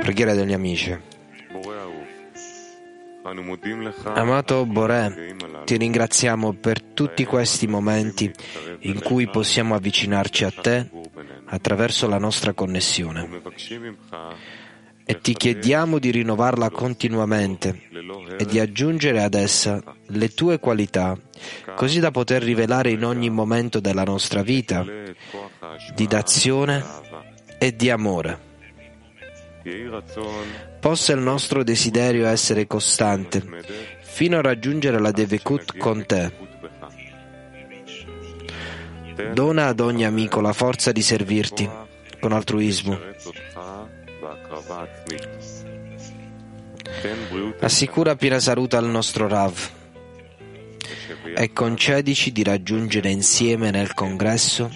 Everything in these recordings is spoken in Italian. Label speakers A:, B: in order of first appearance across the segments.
A: Preghiera degli amici. Amato Boré, ti ringraziamo per tutti questi momenti in cui possiamo avvicinarci a te attraverso la nostra connessione e ti chiediamo di rinnovarla continuamente e di aggiungere ad essa le tue qualità, così da poter rivelare in ogni momento della nostra vita di d'azione e di amore. Possa il nostro desiderio essere costante fino a raggiungere la Devekut con te. Dona ad ogni amico la forza di servirti con altruismo. Assicura piena salute al nostro Rav e concedici di raggiungere insieme nel congresso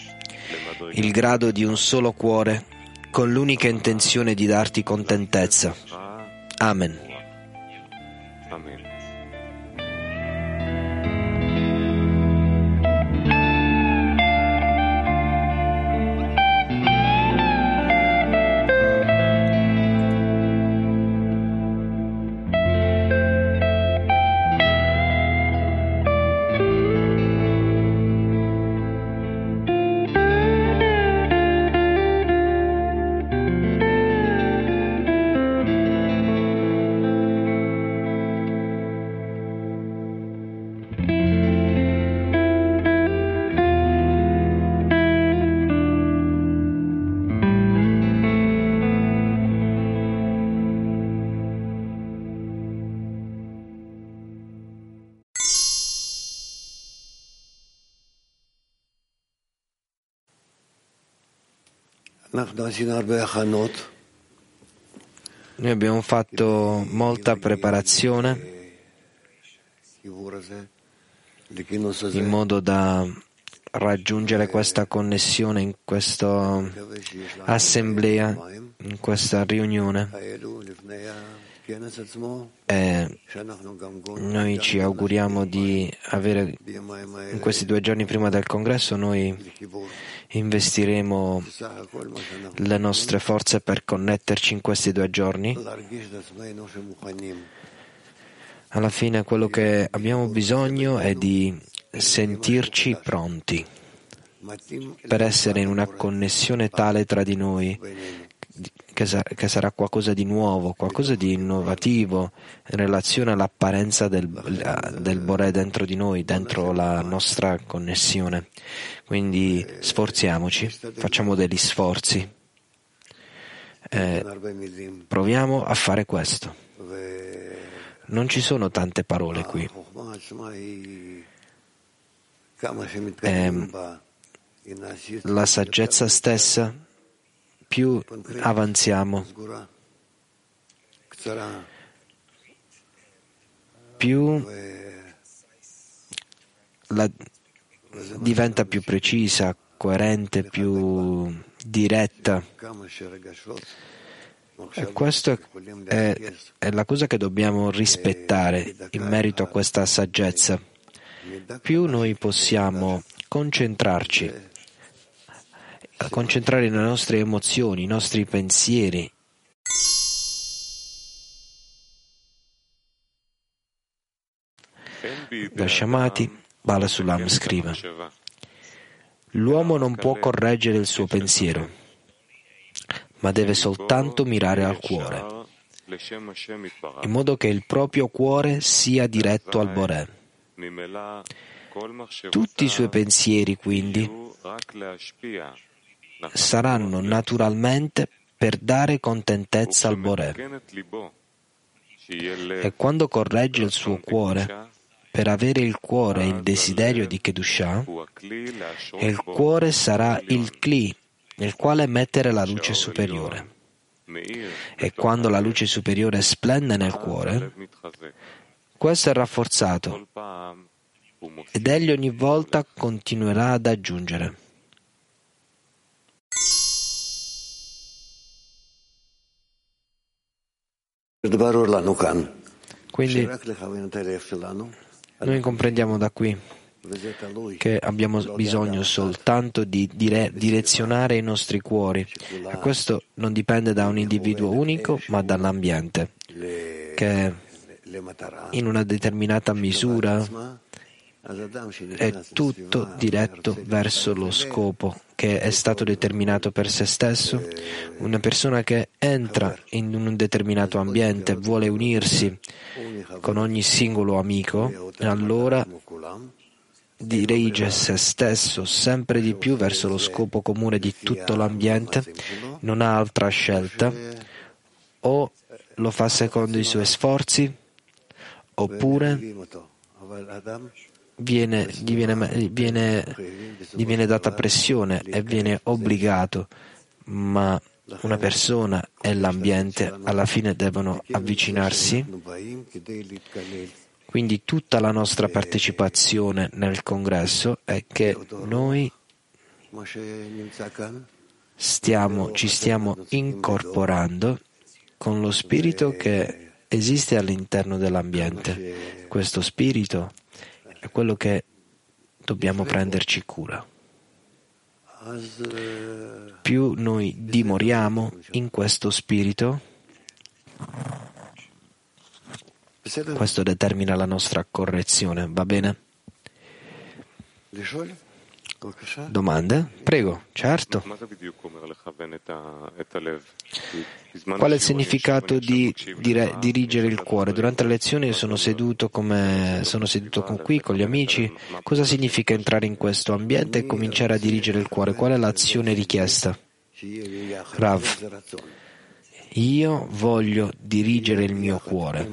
A: il grado di un solo cuore con l'unica intenzione di darti contentezza. Amen. Noi abbiamo fatto molta preparazione in modo da raggiungere questa connessione in questa assemblea, in questa riunione. E noi ci auguriamo di avere in questi due giorni prima del congresso noi investiremo le nostre forze per connetterci in questi due giorni. Alla fine quello che abbiamo bisogno è di sentirci pronti per essere in una connessione tale tra di noi che, sarà qualcosa di nuovo, qualcosa di innovativo in relazione all'apparenza del, del Boré dentro di noi, dentro la nostra connessione. Quindi sforziamoci, facciamo degli sforzi. Eh, proviamo a fare questo. Non ci sono tante parole qui. Eh, la saggezza stessa più avanziamo, più la, diventa più precisa, coerente, più diretta. E questa è, è la cosa che dobbiamo rispettare in merito a questa saggezza. Più noi possiamo concentrarci a concentrare le nostre emozioni, i nostri pensieri. Gashamati Balasulam scrive L'uomo non può correggere il suo pensiero, ma deve soltanto mirare al cuore, in modo che il proprio cuore sia diretto al Boré. Tutti i suoi pensieri, quindi, saranno naturalmente per dare contentezza al Boré. E quando corregge il suo cuore, per avere il cuore e il desiderio di Kedushah, il cuore sarà il Kli nel quale mettere la luce superiore. E quando la luce superiore splende nel cuore, questo è rafforzato ed egli ogni volta continuerà ad aggiungere. Quindi noi comprendiamo da qui che abbiamo bisogno soltanto di dire, direzionare i nostri cuori. E questo non dipende da un individuo unico, ma dall'ambiente, che in una determinata misura è tutto diretto verso lo scopo che è stato determinato per se stesso. Una persona che entra in un determinato ambiente, vuole unirsi con ogni singolo amico, allora dirige se stesso sempre di più verso lo scopo comune di tutto l'ambiente, non ha altra scelta, o lo fa secondo i suoi sforzi, oppure viene, gli, viene, viene, gli viene data pressione e viene obbligato, ma una persona e l'ambiente alla fine devono avvicinarsi. Quindi tutta la nostra partecipazione nel congresso è che noi stiamo, ci stiamo incorporando con lo spirito che esiste all'interno dell'ambiente. Questo spirito è quello che dobbiamo prenderci cura. Più noi dimoriamo in questo spirito, questo determina la nostra correzione, va bene? Domande? Prego, certo. Qual è il significato di dire, dirigere il cuore? Durante le lezioni sono seduto, come, sono seduto con qui con gli amici. Cosa significa entrare in questo ambiente e cominciare a dirigere il cuore? Qual è l'azione richiesta? Rav, io voglio dirigere il mio cuore.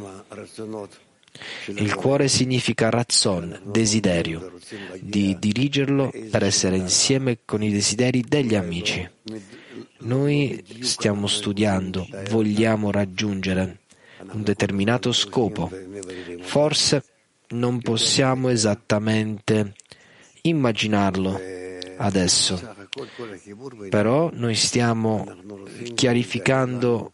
A: Il cuore significa razzon, desiderio, di dirigerlo per essere insieme con i desideri degli amici. Noi stiamo studiando, vogliamo raggiungere un determinato scopo. Forse non possiamo esattamente immaginarlo adesso, però noi stiamo chiarificando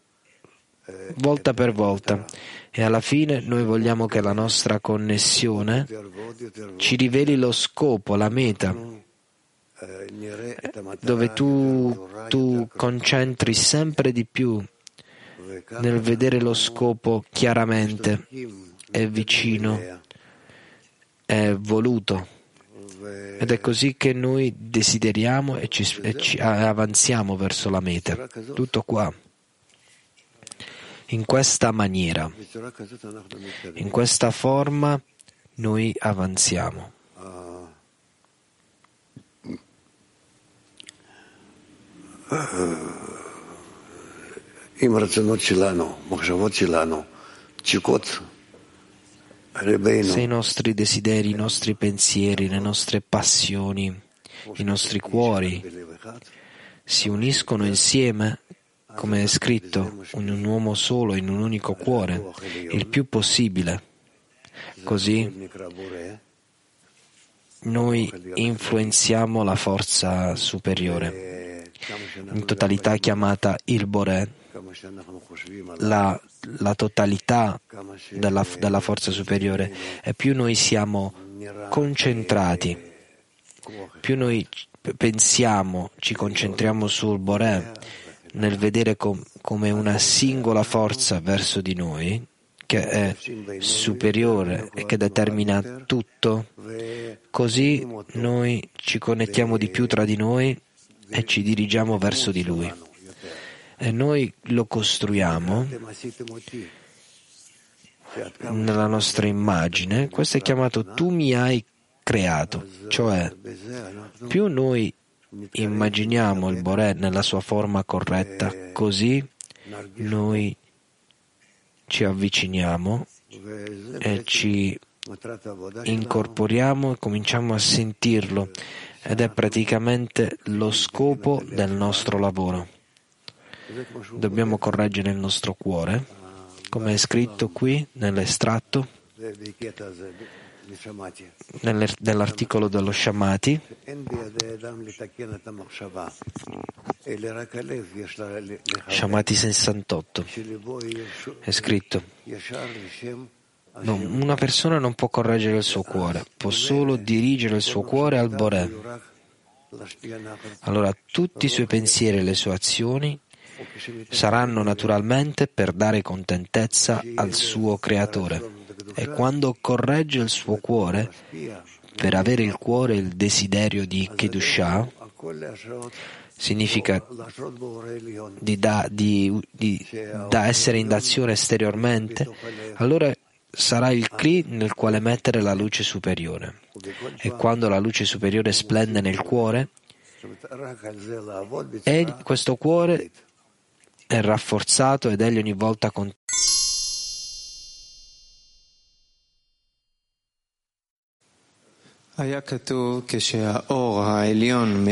A: volta per volta e alla fine noi vogliamo che la nostra connessione ci riveli lo scopo, la meta, dove tu, tu concentri sempre di più nel vedere lo scopo chiaramente, è vicino, è voluto. Ed è così che noi desideriamo e ci, e ci avanziamo verso la meta. Tutto qua in questa maniera, in questa forma noi avanziamo. Se i nostri desideri, i nostri pensieri, le nostre passioni, i nostri cuori si uniscono insieme come è scritto, in un uomo solo, in un unico cuore, il più possibile. Così noi influenziamo la forza superiore, in totalità chiamata il Boré, la, la totalità della, della forza superiore. E più noi siamo concentrati, più noi pensiamo, ci concentriamo sul Boré, nel vedere com- come una singola forza verso di noi, che è superiore e che determina tutto, così noi ci connettiamo di più tra di noi e ci dirigiamo verso di Lui. E noi lo costruiamo nella nostra immagine. Questo è chiamato tu mi hai creato, cioè più noi immaginiamo il Boré nella sua forma corretta, così noi ci avviciniamo e ci incorporiamo e cominciamo a sentirlo. Ed è praticamente lo scopo del nostro lavoro. Dobbiamo correggere il nostro cuore, come è scritto qui nell'estratto nell'articolo dello Shamati, Shamati 68, è scritto No, una persona non può correggere il suo cuore, può solo dirigere il suo cuore al Boré. Allora tutti i suoi pensieri e le sue azioni saranno naturalmente per dare contentezza al suo creatore. E quando corregge il suo cuore, per avere il cuore il desiderio di Kedushah, significa di da, di, di, da essere in d'azione esteriormente, allora sarà il Kli nel quale mettere la luce superiore. E quando la luce superiore splende nel cuore, questo cuore è rafforzato ed egli ogni volta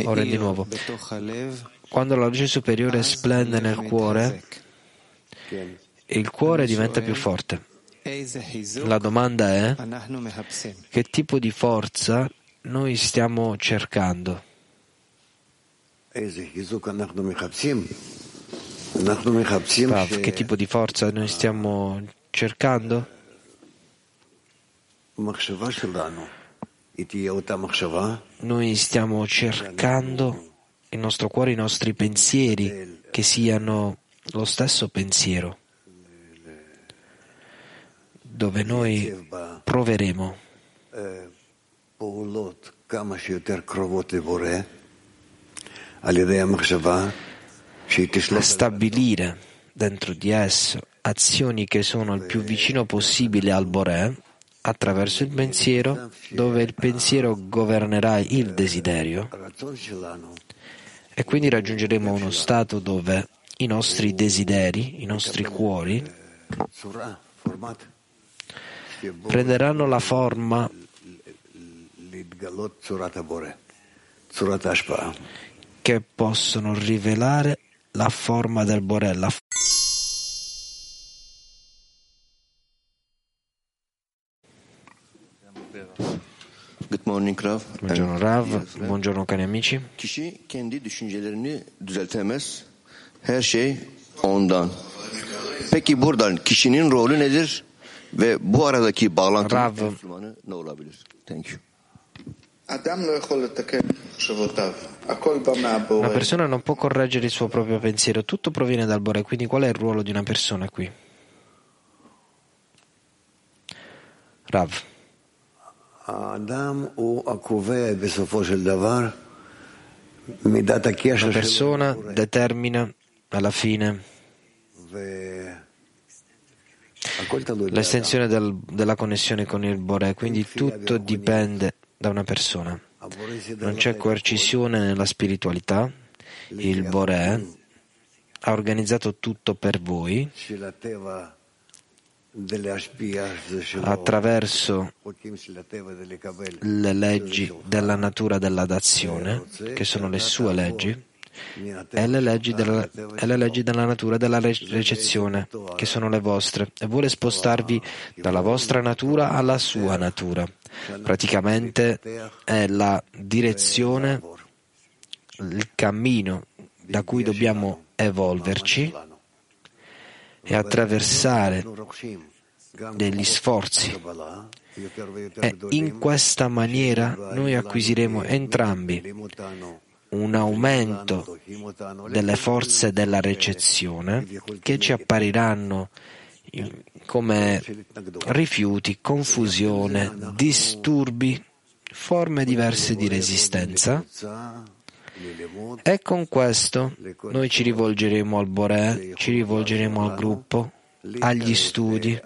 A: Ora di nuovo, quando la luce superiore splende nel cuore, il cuore diventa più forte. La domanda è che tipo di forza noi stiamo cercando? Rav, che tipo di forza noi stiamo cercando? Noi stiamo cercando il nostro cuore, i nostri pensieri che siano lo stesso pensiero, dove noi proveremo. A stabilire dentro di esso azioni che sono il più vicino possibile al Boré attraverso il pensiero, dove il pensiero governerà il desiderio. E quindi raggiungeremo uno stato dove i nostri desideri, i nostri cuori prenderanno la forma che possono rivelare la forma del Boré, Buongiorno Rav, buongiorno cari amici.
B: Peki buradan kişinin rolü nedir ve bu aradaki bağlantı
A: Rav.
B: Müslümanı ne olabilir? Thank you.
A: Una persona non può correggere il suo proprio pensiero, tutto proviene dal Bore, quindi qual è il ruolo di una persona qui? Rav.
C: La
A: persona determina alla fine l'estensione del, della connessione con il Bore, quindi tutto dipende da una persona. Non c'è coercizione nella spiritualità, il Bore ha organizzato tutto per voi attraverso le leggi della natura della dazione, che sono le sue leggi, e le leggi della, le leggi della natura della recezione, che sono le vostre, e vuole spostarvi dalla vostra natura alla sua natura. Praticamente è la direzione, il cammino da cui dobbiamo evolverci e attraversare degli sforzi. E in questa maniera noi acquisiremo entrambi un aumento delle forze della recezione che ci appariranno come rifiuti, confusione, disturbi, forme diverse di resistenza e con questo noi ci rivolgeremo al Boré, ci rivolgeremo al gruppo, agli studi,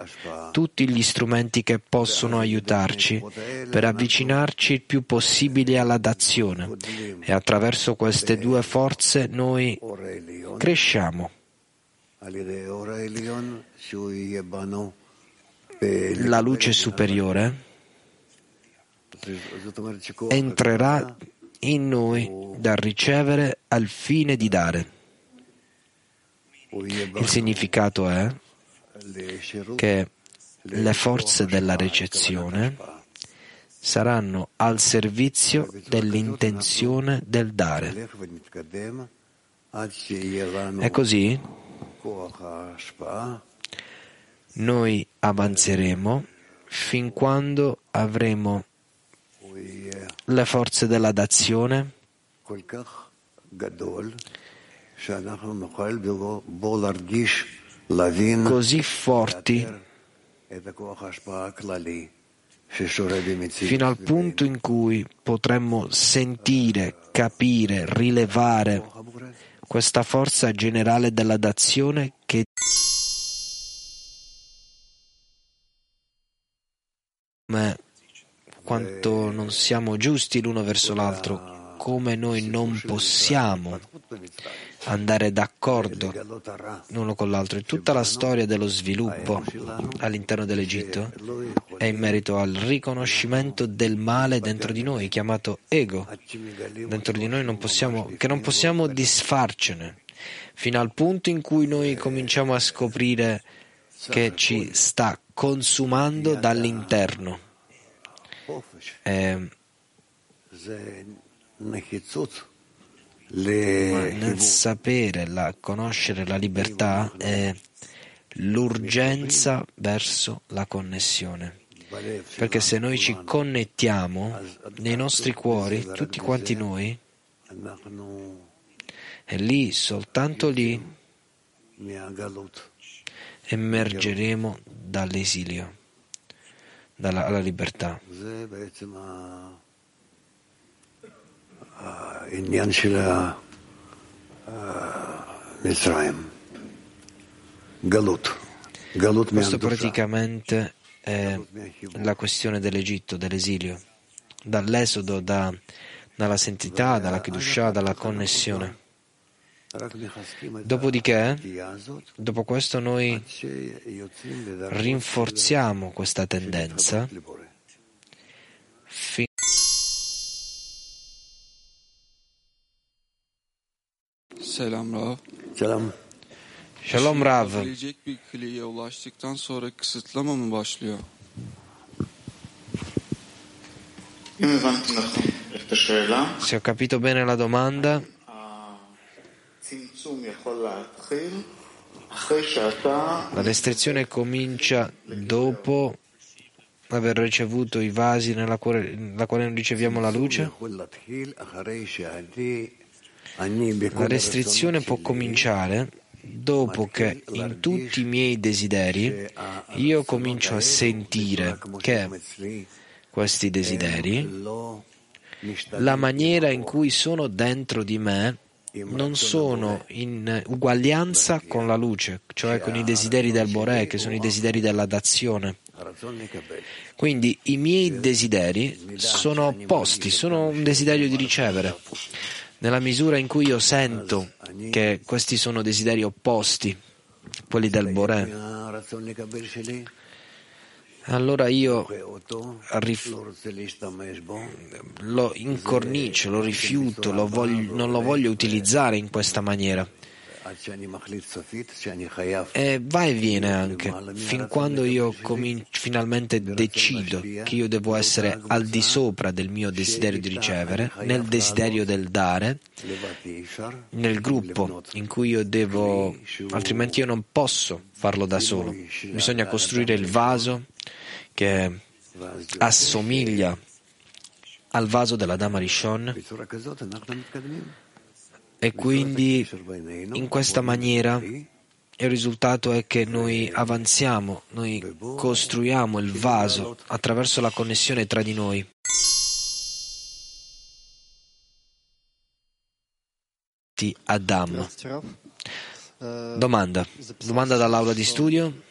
A: tutti gli strumenti che possono aiutarci per avvicinarci il più possibile alla dazione. E attraverso queste due forze noi cresciamo. La luce superiore entrerà in noi da ricevere al fine di dare. Il significato è che le forze della recezione saranno al servizio dell'intenzione del dare. E così noi avanzeremo fin quando avremo le forze della dazione? Così forti. Fino al punto in cui potremmo sentire, capire, rilevare questa forza generale della dazione che come quanto non siamo giusti l'uno verso l'altro, come noi non possiamo andare d'accordo l'uno con l'altro. E tutta la storia dello sviluppo all'interno dell'Egitto è in merito al riconoscimento del male dentro di noi, chiamato ego, dentro di noi non possiamo, che non possiamo disfarcene, fino al punto in cui noi cominciamo a scoprire che ci sta consumando dall'interno. Eh, nel sapere, la, conoscere la libertà è l'urgenza verso la connessione. Perché se noi ci connettiamo nei nostri cuori, tutti quanti noi, e lì, soltanto lì, emergeremo dall'esilio dalla, alla libertà. Questo praticamente è la questione dell'Egitto, dell'esilio, dall'esodo, da, dalla sentità, dalla Kedushah, dalla connessione. Dopodiché, dopo questo noi rinforziamo questa tendenza fin-
D: Selam Rav.
C: Selam.
A: Shalom Rav.
D: Gelecek bilgiliğe ulaştıktan sonra kısıtlama mı başlıyor?
A: Se ho capito bene la domanda, la restrizione comincia dopo aver ricevuto i vasi nella quale, nella quale non riceviamo la luce? La restrizione può cominciare dopo che in tutti i miei desideri io comincio a sentire che questi desideri, la maniera in cui sono dentro di me, non sono in uguaglianza con la luce, cioè con i desideri del Borè, che sono i desideri della dazione. Quindi i miei desideri sono opposti, sono un desiderio di ricevere. Nella misura in cui io sento che questi sono desideri opposti, quelli del
C: Borè,
A: allora io lo incornicio, lo rifiuto, lo voglio, non lo voglio utilizzare in questa maniera.
C: Eh,
A: e va e viene anche, fin quando io comincio, finalmente decido che io devo essere al di sopra del mio desiderio di ricevere, nel desiderio del dare, nel gruppo in cui io devo, altrimenti io non posso farlo da solo. Bisogna costruire il vaso che assomiglia al vaso della Dama Rishon. E quindi in questa maniera il risultato è che noi avanziamo, noi costruiamo il vaso attraverso la connessione tra di noi. Di Adam. Domanda. Domanda dall'aula di studio.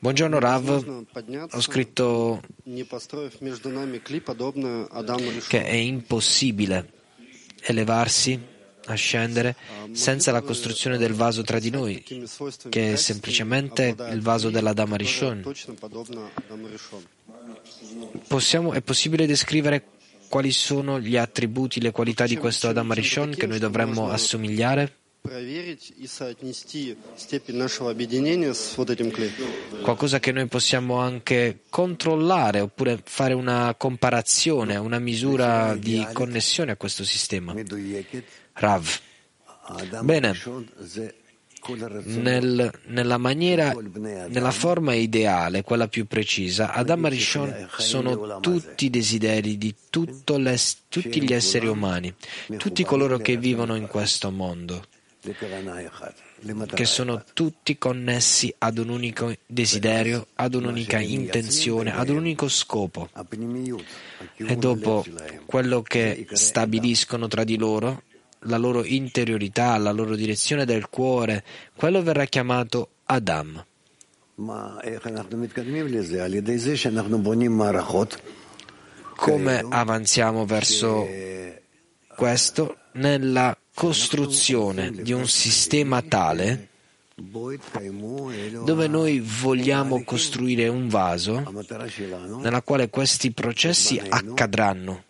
A: Buongiorno Rav, ho scritto che è impossibile elevarsi, ascendere, senza la costruzione del vaso tra di noi, che è semplicemente il vaso della Dama Rishon. Possiamo, è possibile descrivere quali sono gli attributi, le qualità di questo Adam Rishon che noi dovremmo assomigliare? Qualcosa che noi possiamo anche controllare oppure fare una comparazione, una misura di connessione a questo sistema. Rav. Bene. Nel, nella maniera, nella forma ideale, quella più precisa, Adam Rishon sono tutti i desideri di tutti gli esseri umani, tutti coloro che vivono in questo mondo che sono tutti connessi ad un unico desiderio, ad un'unica intenzione, ad un unico scopo. E dopo quello che stabiliscono tra di loro, la loro interiorità, la loro direzione del cuore, quello verrà chiamato Adam. Come avanziamo verso questo? Nella costruzione di un sistema tale dove noi vogliamo costruire un vaso nella quale questi processi accadranno.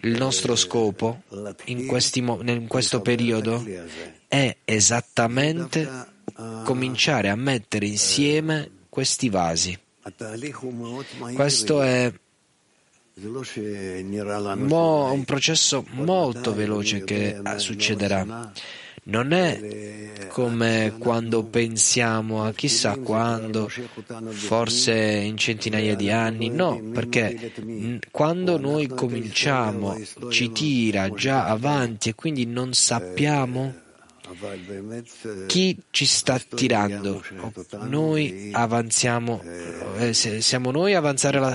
A: Il nostro scopo in, questi in questo periodo è esattamente cominciare a mettere insieme questi vasi. Questo è mo- un processo molto veloce che eh, succederà. Non è come quando pensiamo a chissà quando, forse in centinaia di anni, no, perché quando noi cominciamo ci tira già avanti e quindi non sappiamo chi ci sta tirando. Noi avanziamo, eh, siamo noi a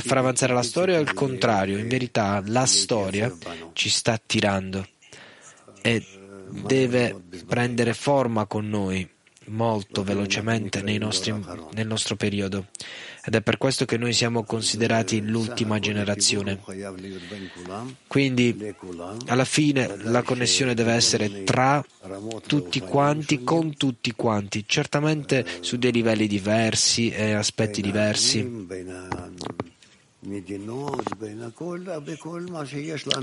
A: far avanzare la storia o il contrario? In verità la storia ci sta tirando e deve prendere forma con noi molto velocemente nostri- nel nostro periodo. Ed è per questo che noi siamo considerati l'ultima generazione. Quindi, alla fine, la connessione deve essere tra tutti quanti, con tutti quanti, certamente su dei livelli diversi e aspetti diversi,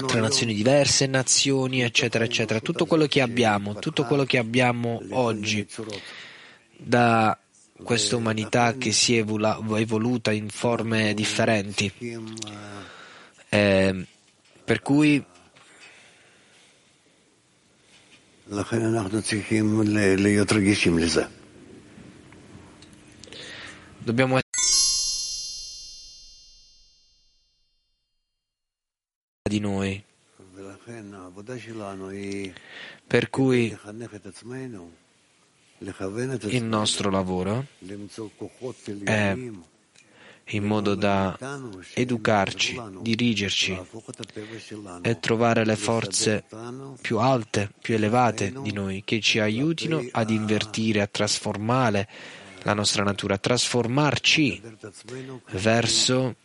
A: tra nazioni diverse, nazioni, eccetera, eccetera, tutto quello che abbiamo, tutto quello che abbiamo oggi da questa umanità che si è evoluta in forme differenti. Eh, per cui dobbiamo di noi. Per cui il nostro lavoro è in modo da educarci, dirigerci e trovare le forze più alte, più elevate di noi, che ci aiutino ad invertire, a trasformare la nostra natura, a trasformarci verso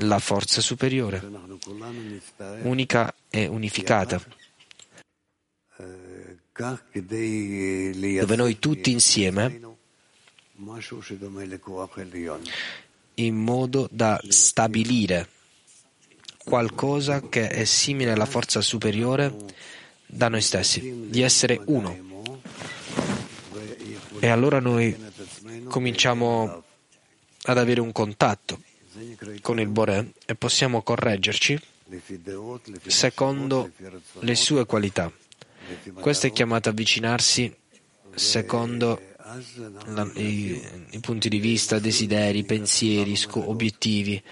A: la forza superiore, unica e unificata, dove noi tutti insieme, in modo da stabilire qualcosa che è simile alla forza superiore da noi stessi, di essere uno. E allora noi cominciamo ad avere un contatto con il Boré e possiamo correggerci secondo le sue qualità. Questo è chiamato avvicinarsi secondo la, i, i, punti di vista, desideri, pensieri, sco- obiettivi.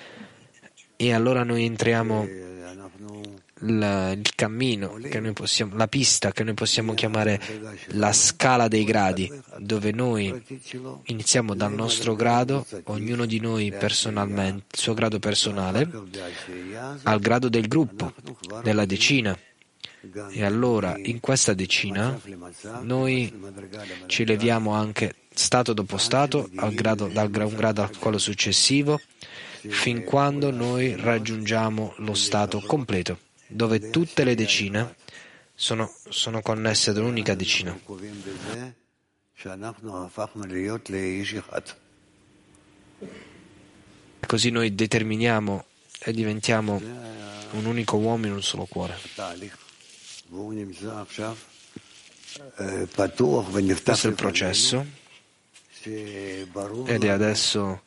A: E allora noi entriamo la, il cammino, possiamo, la pista che noi possiamo chiamare la scala dei gradi, dove noi iniziamo dal nostro grado, ognuno di noi personalmente, il suo grado personale, al grado del gruppo, della decina. E allora in questa decina noi ci leviamo anche stato dopo stato, grado, dal un grado al quello successivo, fin quando noi raggiungiamo lo stato completo dove tutte le decine sono, sono connesse ad un'unica decina. Così noi determiniamo e diventiamo un unico uomo in un solo cuore. Questo è il processo ed è adesso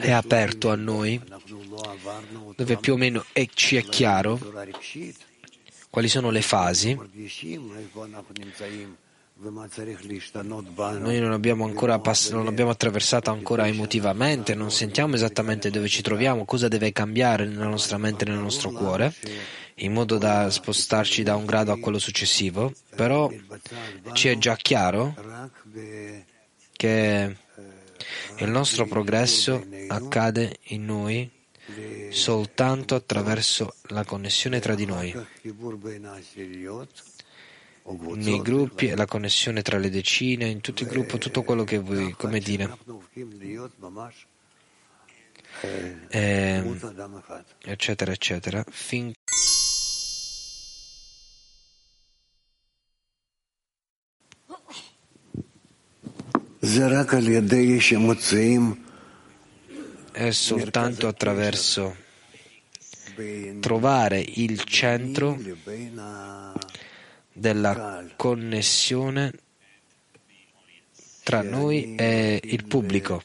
A: è aperto a noi, dove più o meno è, ci è chiaro quali sono le fasi. Noi non abbiamo, ancora pass- non abbiamo attraversato ancora emotivamente, non sentiamo esattamente dove ci troviamo, cosa deve cambiare nella nostra mente e nel nostro cuore, in modo da spostarci da un grado a quello successivo, però ci è già chiaro che il nostro progresso accade in noi soltanto attraverso la connessione tra di noi, nei gruppi la connessione tra le decine, in tutto il gruppo, tutto quello che vuoi, come dire, eh, eccetera, eccetera, fin è soltanto attraverso trovare il centro della connessione tra noi e il pubblico.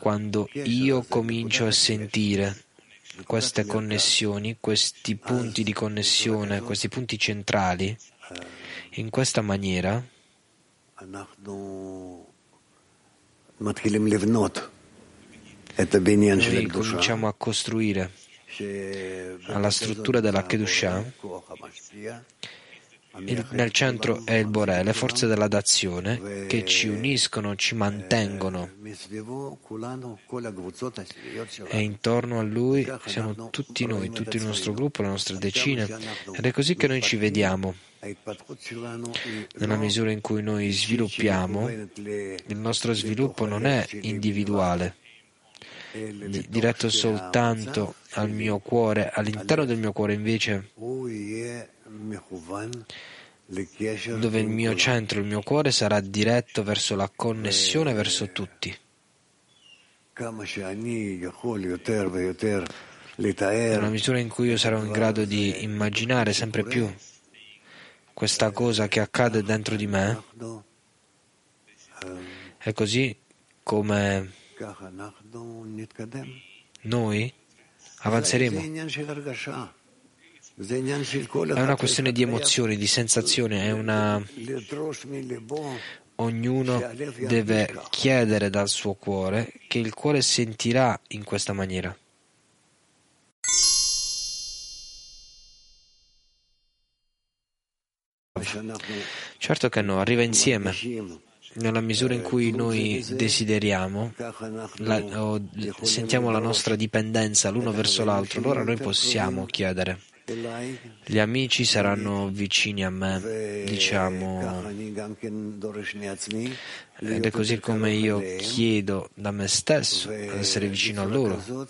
A: Quando io comincio a sentire queste connessioni, questi punti di connessione, questi punti centrali, in questa maniera noi cominciamo a costruire alla struttura della Kedushah. Il, nel centro è il Boré, le forze della dazione che ci uniscono, ci mantengono. e intorno a lui siamo tutti noi, tutto il nostro gruppo, le nostre decine. ed è così che noi ci vediamo. Nella misura in cui noi sviluppiamo, il nostro sviluppo non è individuale, diretto soltanto al mio cuore, all'interno del mio cuore invece, dove il mio centro, il mio cuore sarà diretto verso la connessione verso tutti. Nella misura in cui io sarò in grado di immaginare sempre più questa cosa che accade dentro di me, è così come noi avanzeremo. È una questione di emozioni, di sensazioni, è una... Ognuno deve chiedere dal suo cuore che il cuore sentirà in questa maniera. Certo che no, arriva insieme. Nella misura in cui noi desideriamo la, o sentiamo la nostra dipendenza l'uno verso l'altro, allora noi possiamo chiedere. Gli amici saranno vicini a me, diciamo, ed è così come io chiedo da me stesso ad essere vicino a loro.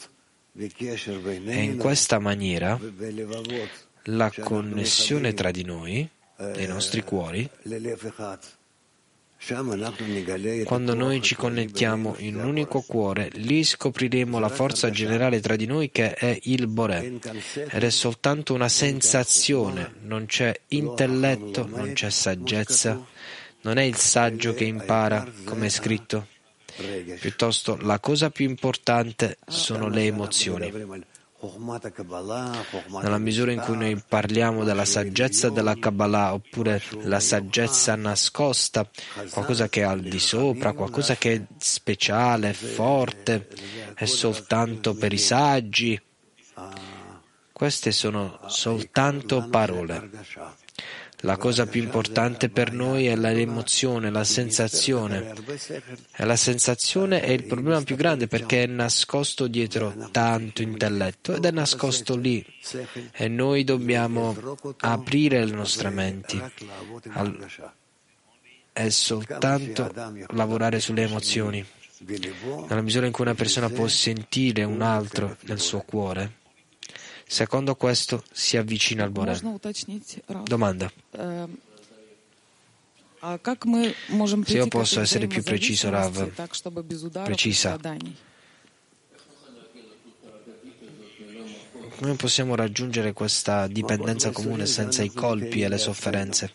A: E in questa maniera la connessione tra di noi, nei nostri cuori, quando noi ci connettiamo in un unico cuore, lì scopriremo la forza generale tra di noi che è il Boré. Ed è soltanto una sensazione, non c'è intelletto, non c'è saggezza, non è il saggio che impara, come è scritto. Piuttosto la cosa più importante sono le emozioni. Nella misura in cui noi parliamo della saggezza della Kabbalah oppure la saggezza nascosta, qualcosa che è al di sopra, qualcosa che è speciale, forte, è soltanto per i saggi, queste sono soltanto parole. La cosa più importante per noi è l'emozione, la sensazione. E la sensazione è il problema più grande perché è nascosto dietro tanto intelletto ed è nascosto lì. E noi dobbiamo aprire le nostre menti. È soltanto lavorare sulle emozioni. Nella misura in cui una persona può sentire un altro nel suo cuore, Secondo questo si avvicina al Boré. Domanda. Se io posso essere più preciso, Rav, precisa. Come possiamo raggiungere questa dipendenza comune senza i colpi e le sofferenze?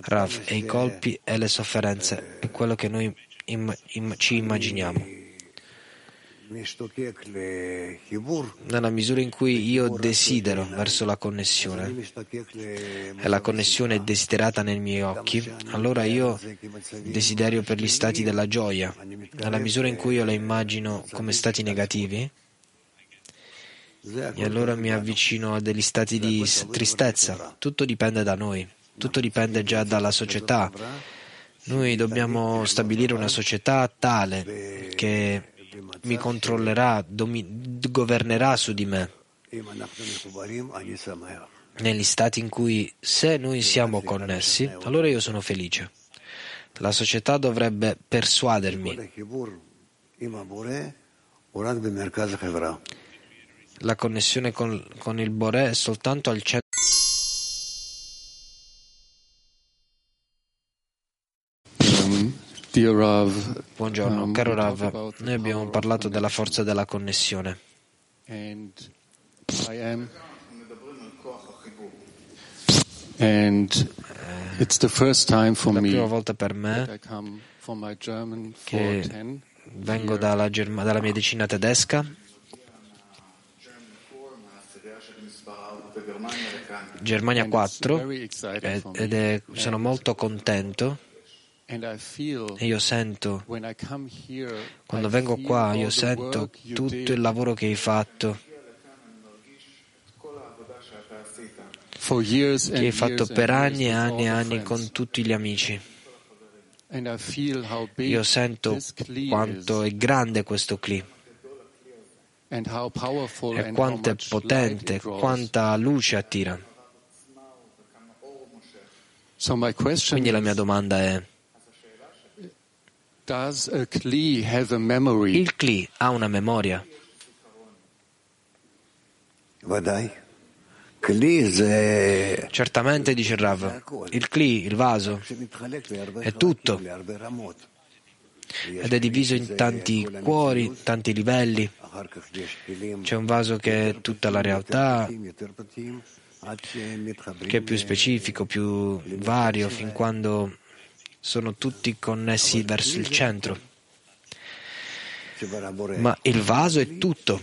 A: Rav, e i colpi e le sofferenze è quello che noi im- im- ci immaginiamo nella misura in cui io desidero verso la connessione e la connessione è desiderata nei miei occhi, allora io desiderio per gli stati della gioia. Nella misura in cui io la immagino come stati negativi, e allora mi avvicino a degli stati di tristezza. Tutto dipende da noi, tutto dipende già dalla società. Noi dobbiamo stabilire una società tale che mi controllerà, domin- governerà su di me. Negli stati in cui se noi siamo connessi, allora io sono felice. La società dovrebbe persuadermi. La connessione con, con il Boré è soltanto al centro. Buongiorno,
D: um,
A: caro Rav, noi abbiamo parlato della forza della connessione.
D: And I am. And it's the first time for
A: La prima volta per me che
D: 410
A: vengo dalla, Germa- dalla mia decina tedesca, Germania
D: and it's
A: 4,
D: very exciting
A: ed è- sono molto contento e io sento, quando vengo qua, io sento tutto il lavoro che hai fatto, che hai fatto per anni e anni e anni con tutti gli amici. Io sento quanto è grande questo cli e quanto è potente, quanta luce attira. Quindi la mia domanda è, il Kli ha una memoria? Certamente, dice il Rav, il Kli, il vaso, è tutto ed è diviso in tanti cuori, tanti livelli. C'è un vaso che è tutta la realtà, che è più specifico, più vario, fin quando sono tutti connessi verso il centro. Ma il vaso è tutto,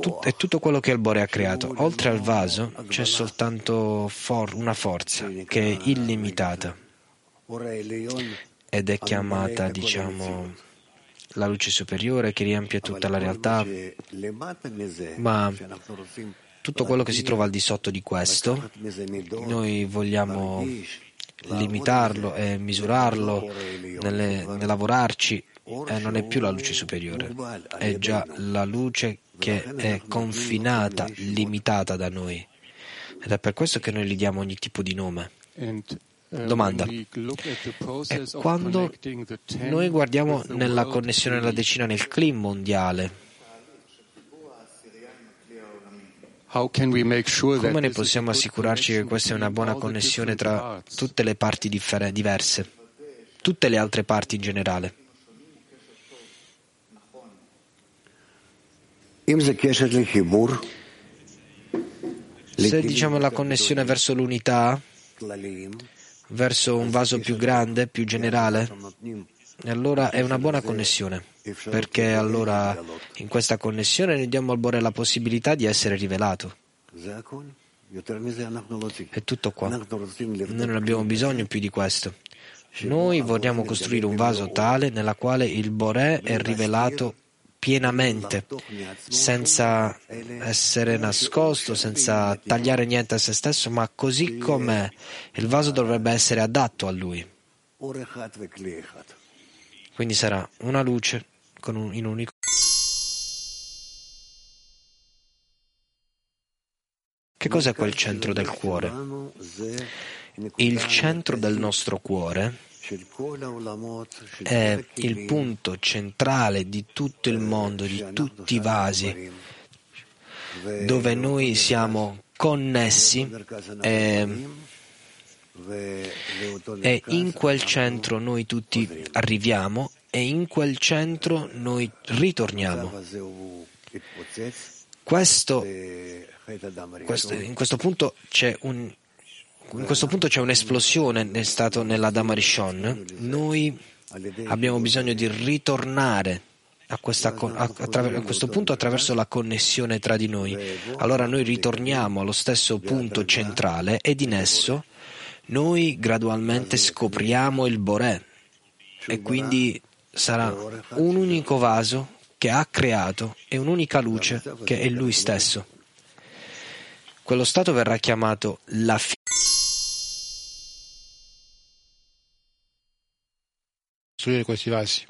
A: tut- è tutto quello che il Bore ha creato. Oltre al vaso c'è soltanto for- una forza che è illimitata. Ed è chiamata, diciamo, la luce superiore che riempie tutta la realtà. Ma tutto quello che si trova al di sotto di questo, noi vogliamo limitarlo e misurarlo, nelle- nel lavorarci, e non è più la luce superiore, è già la luce che è confinata, limitata da noi. Ed è per questo che noi gli diamo ogni tipo di nome.
D: Uh,
A: Domanda. E
D: of
A: quando noi guardiamo nella connessione della decina nel clima mondiale, Come ne possiamo assicurarci che questa è una buona connessione tra tutte le parti differ- diverse, tutte le altre parti in generale? Se diciamo la connessione verso l'unità, verso un vaso più grande, più generale, allora è una buona connessione perché allora in questa connessione noi diamo al Bore la possibilità di essere rivelato. È tutto qua. Noi non abbiamo bisogno più di questo. Noi vogliamo costruire un vaso tale nella quale il Bore è rivelato pienamente, senza essere nascosto, senza tagliare niente a se stesso, ma così com'è. Il vaso dovrebbe essere adatto a lui. Quindi sarà una luce con un, in unico Che cos'è quel centro del cuore? Il centro del nostro cuore è il punto centrale di tutto il mondo, di tutti i vasi, dove noi siamo connessi e, e in quel centro noi tutti arriviamo e in quel centro noi ritorniamo. Questo, questo, in questo punto c'è un, in questo punto c'è un'esplosione nel stato nella Damarishon. Noi abbiamo bisogno di ritornare a, questa, a, a, questo punto attraverso la connessione tra di noi. Allora noi ritorniamo allo stesso punto centrale ed in esso noi gradualmente scopriamo il Boré e quindi sarà un unico vaso che ha creato e un'unica luce che è Lui stesso. Quello stato verrà chiamato la fine.
E: Costruire questi vasi.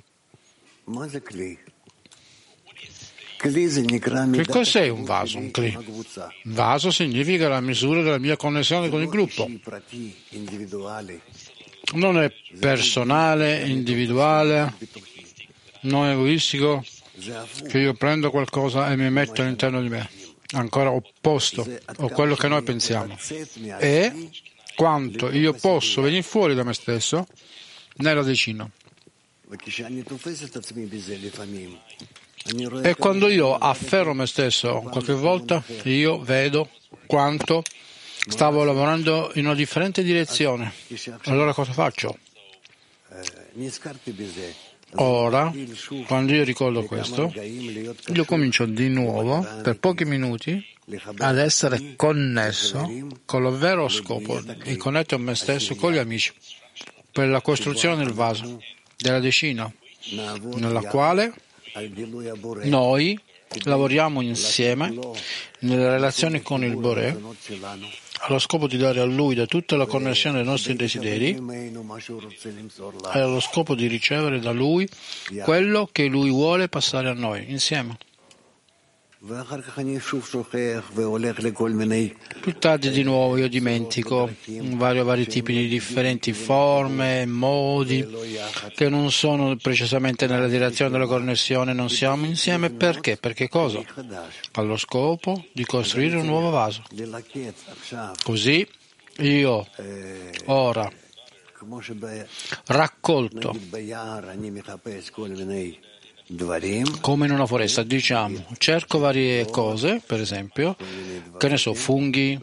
E: Che cos'è un vaso? Un cli? Vaso significa la misura della mia connessione con il gruppo. Non è personale, individuale, non egoistico, che io prendo qualcosa e mi metto all'interno di me. Ancora opposto a quello che noi pensiamo. È quanto io posso venire fuori da me stesso nella decina. E quando io afferro me stesso, qualche volta io vedo quanto stavo lavorando in una differente direzione. Allora cosa faccio? Ora, quando io ricordo questo, io comincio di nuovo, per pochi minuti, ad essere connesso con lo vero scopo di connettere me stesso con gli amici per la costruzione del vaso, della decina, nella quale noi lavoriamo insieme nelle relazioni con il Boré allo scopo di dare a Lui da tutta la connessione dei nostri desideri e allo scopo di ricevere da Lui quello che Lui vuole passare a noi insieme. Più tardi di nuovo io dimentico vari, vari tipi di differenti forme, modi che non sono precisamente nella direzione della connessione, non siamo insieme perché? Perché cosa? Allo scopo di costruire un nuovo vaso. Così io ora raccolto come in una foresta, diciamo, cerco varie cose, per esempio, che ne so, funghi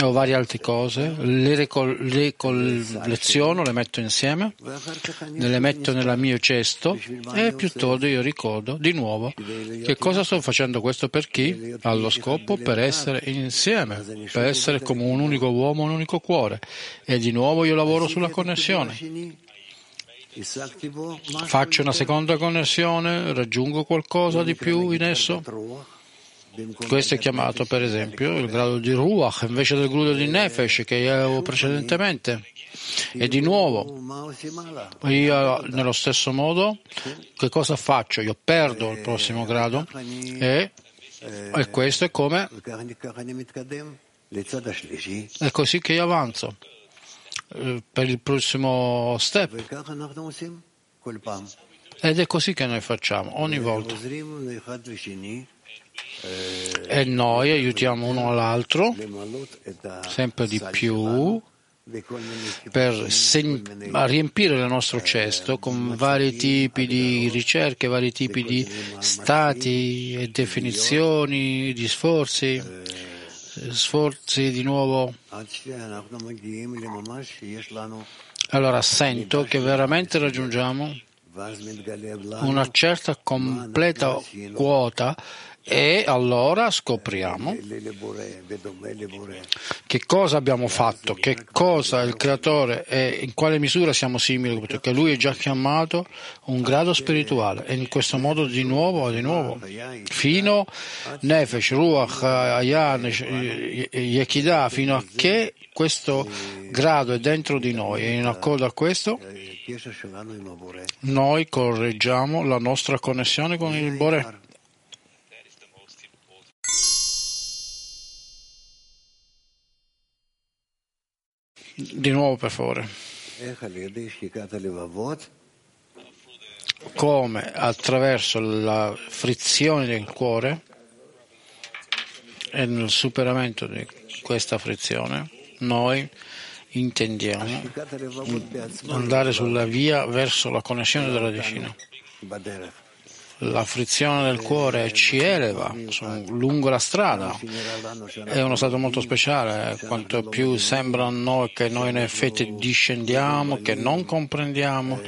E: o varie altre cose, le, recol- le colleziono, le metto insieme, le metto nel mio cesto e tardi io ricordo di nuovo che cosa sto facendo questo per chi? Allo scopo per essere insieme, per essere come un unico uomo, un unico cuore. E di nuovo io lavoro sulla connessione. Faccio una seconda connessione, raggiungo qualcosa di più in esso. Questo è chiamato, per esempio, il grado di Ruach invece del grado di Nefesh che avevo precedentemente. E di nuovo, io nello stesso modo, che cosa faccio? Io perdo il prossimo grado e, e questo è come è così che io avanzo. Eh, per il prossimo step. Ed è così che noi facciamo. Ogni volta. E noi aiutiamo uno all'altro. sempre di più. Per sen- riempire il nostro cesto con vari tipi di ricerche, vari tipi di stati e definizioni, di sforzi sforzi di nuovo. Allora sento che veramente raggiungiamo una certa completa quota e allora scopriamo che cosa abbiamo fatto, che cosa il creatore e in quale misura siamo simili, perché lui è già chiamato un grado spirituale e in questo modo di nuovo, di nuovo, fino Nefesh, Ruach, Ayan, Yekidah, fino a che questo grado è dentro di noi e in accordo a questo noi correggiamo la nostra connessione con il Bore. Di nuovo, per favore. Come attraverso la frizione del cuore e nel superamento di questa frizione noi intendiamo andare sulla via verso la connessione della decina la frizione del cuore ci eleva lungo la strada. È uno stato molto speciale, quanto più sembra a noi che noi in effetti discendiamo, che non comprendiamo,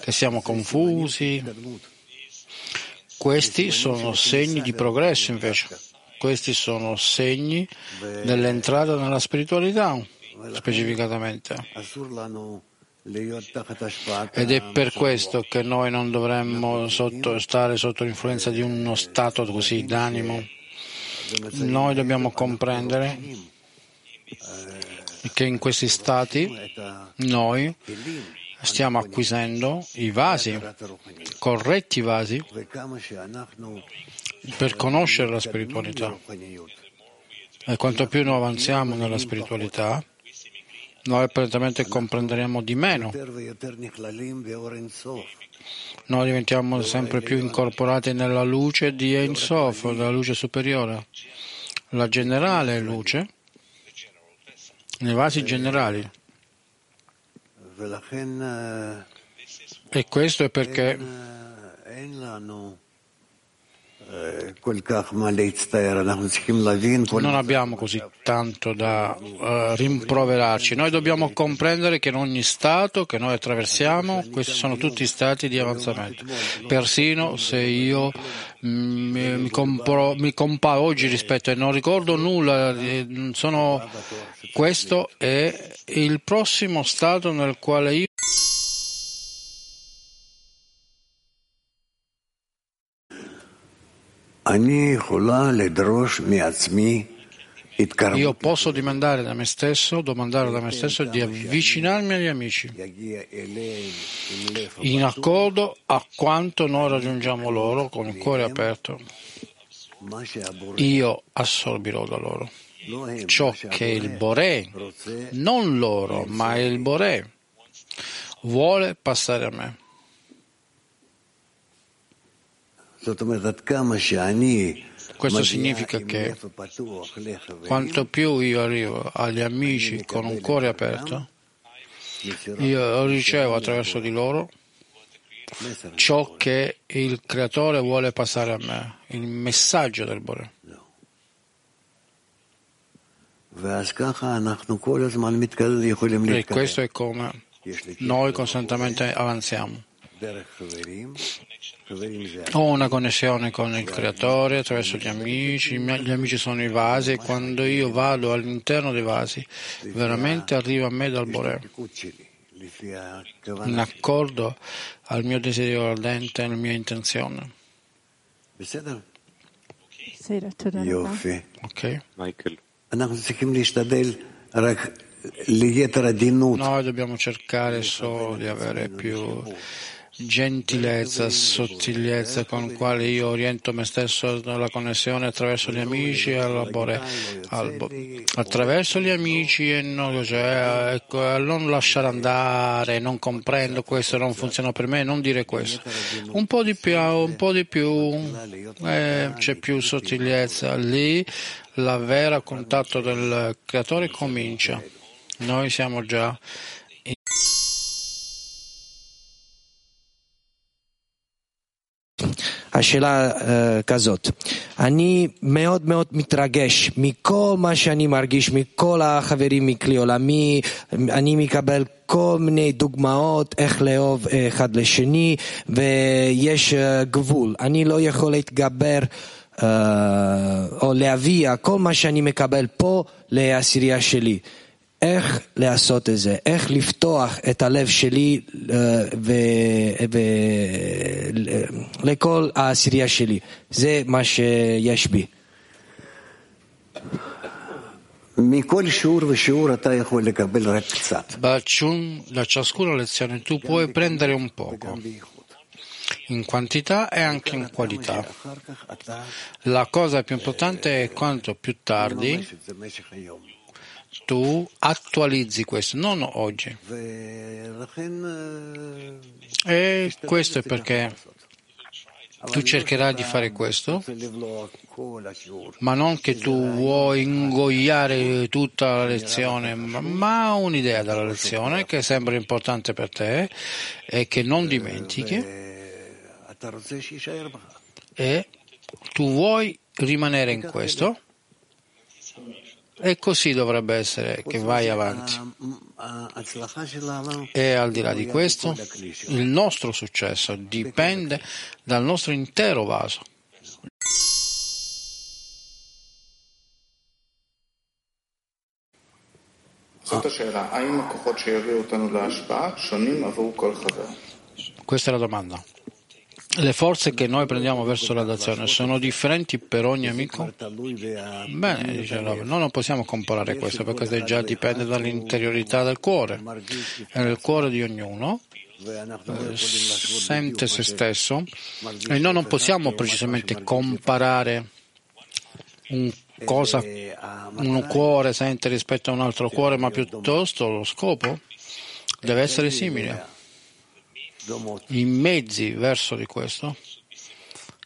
E: che siamo confusi. Questi sono segni di progresso invece. Questi sono segni dell'entrata nella spiritualità, specificatamente. Ed è per questo che noi non dovremmo sotto, stare sotto l'influenza di uno stato così d'animo. Noi dobbiamo comprendere che in questi stati noi stiamo acquisendo i vasi, corretti vasi, per conoscere la spiritualità. E quanto più noi avanziamo nella spiritualità, noi apparentemente comprenderemo di meno. Noi diventiamo sempre più incorporati nella luce di Ein Sof, nella luce superiore. La generale luce, nei vasi generali. E questo è perché non abbiamo così tanto da uh, rimproverarci. Noi dobbiamo comprendere che in ogni stato che noi attraversiamo, questi sono tutti stati di avanzamento. Persino se io mi, mi, compro, mi comparo oggi rispetto e non ricordo nulla, sono, questo è il prossimo stato nel quale io Io posso dimandare da me stesso, domandare da me stesso di avvicinarmi agli amici. In accordo a quanto noi raggiungiamo loro con il cuore aperto. Io assorbirò da loro ciò che il Boré, non loro, ma il Boré, vuole passare a me. Questo significa che quanto più io arrivo agli amici con un cuore aperto, io ricevo attraverso di loro ciò che il Creatore vuole passare a me, il messaggio del Bore. E questo è come noi costantemente avanziamo. Ho una connessione con il creatore attraverso gli amici, gli amici sono i vasi e quando io vado all'interno dei vasi veramente arriva a me dal Bore in accordo al mio desiderio ardente e alla mia intenzione. Ok?
F: Michael.
E: Noi dobbiamo cercare solo di avere più gentilezza, sottigliezza con quale io oriento me stesso nella connessione attraverso gli amici e al attraverso gli amici e non, cioè, ecco, non lasciare andare, non comprendo questo, non funziona per me, non dire questo. Un po' di più, un po' di più, eh, c'è più sottigliezza. Lì la vera contatto del creatore comincia. Noi siamo già
A: השאלה uh, כזאת, אני מאוד מאוד מתרגש מכל מה שאני מרגיש, מכל החברים מכלי עולמי, אני מקבל כל מיני דוגמאות איך לאהוב אחד לשני, ויש uh, גבול. אני לא יכול להתגבר uh, או להביא כל מה שאני מקבל פה לעשירייה שלי. איך לעשות את זה, איך לפתוח את הלב שלי לכל העשירייה שלי. זה מה שיש בי.
C: מכל שיעור ושיעור אתה יכול לקבל רק קצת.
E: Da ciascuna lezione tu puoi prendere un poco, in quantità e anche in qualità. La cosa più importante è quanto più tardi tu attualizzi questo, non oggi. E questo è perché tu cercherai di fare questo, ma non che tu vuoi ingoiare tutta la lezione, ma un'idea della lezione che sembra importante per te e che non dimentichi. e tu vuoi rimanere in questo e così dovrebbe essere che vai avanti. E al di là di questo, il nostro successo dipende dal nostro intero vaso. Questa è la domanda. Le forze che noi prendiamo verso la dazione sono differenti per ogni amico? Bene, dice Rav, noi non possiamo comparare questo perché già dipende dall'interiorità del cuore. E nel cuore di ognuno eh, sente se stesso e noi non possiamo precisamente comparare un cosa un cuore sente rispetto a un altro cuore, ma piuttosto lo scopo deve essere simile. I mezzi verso di questo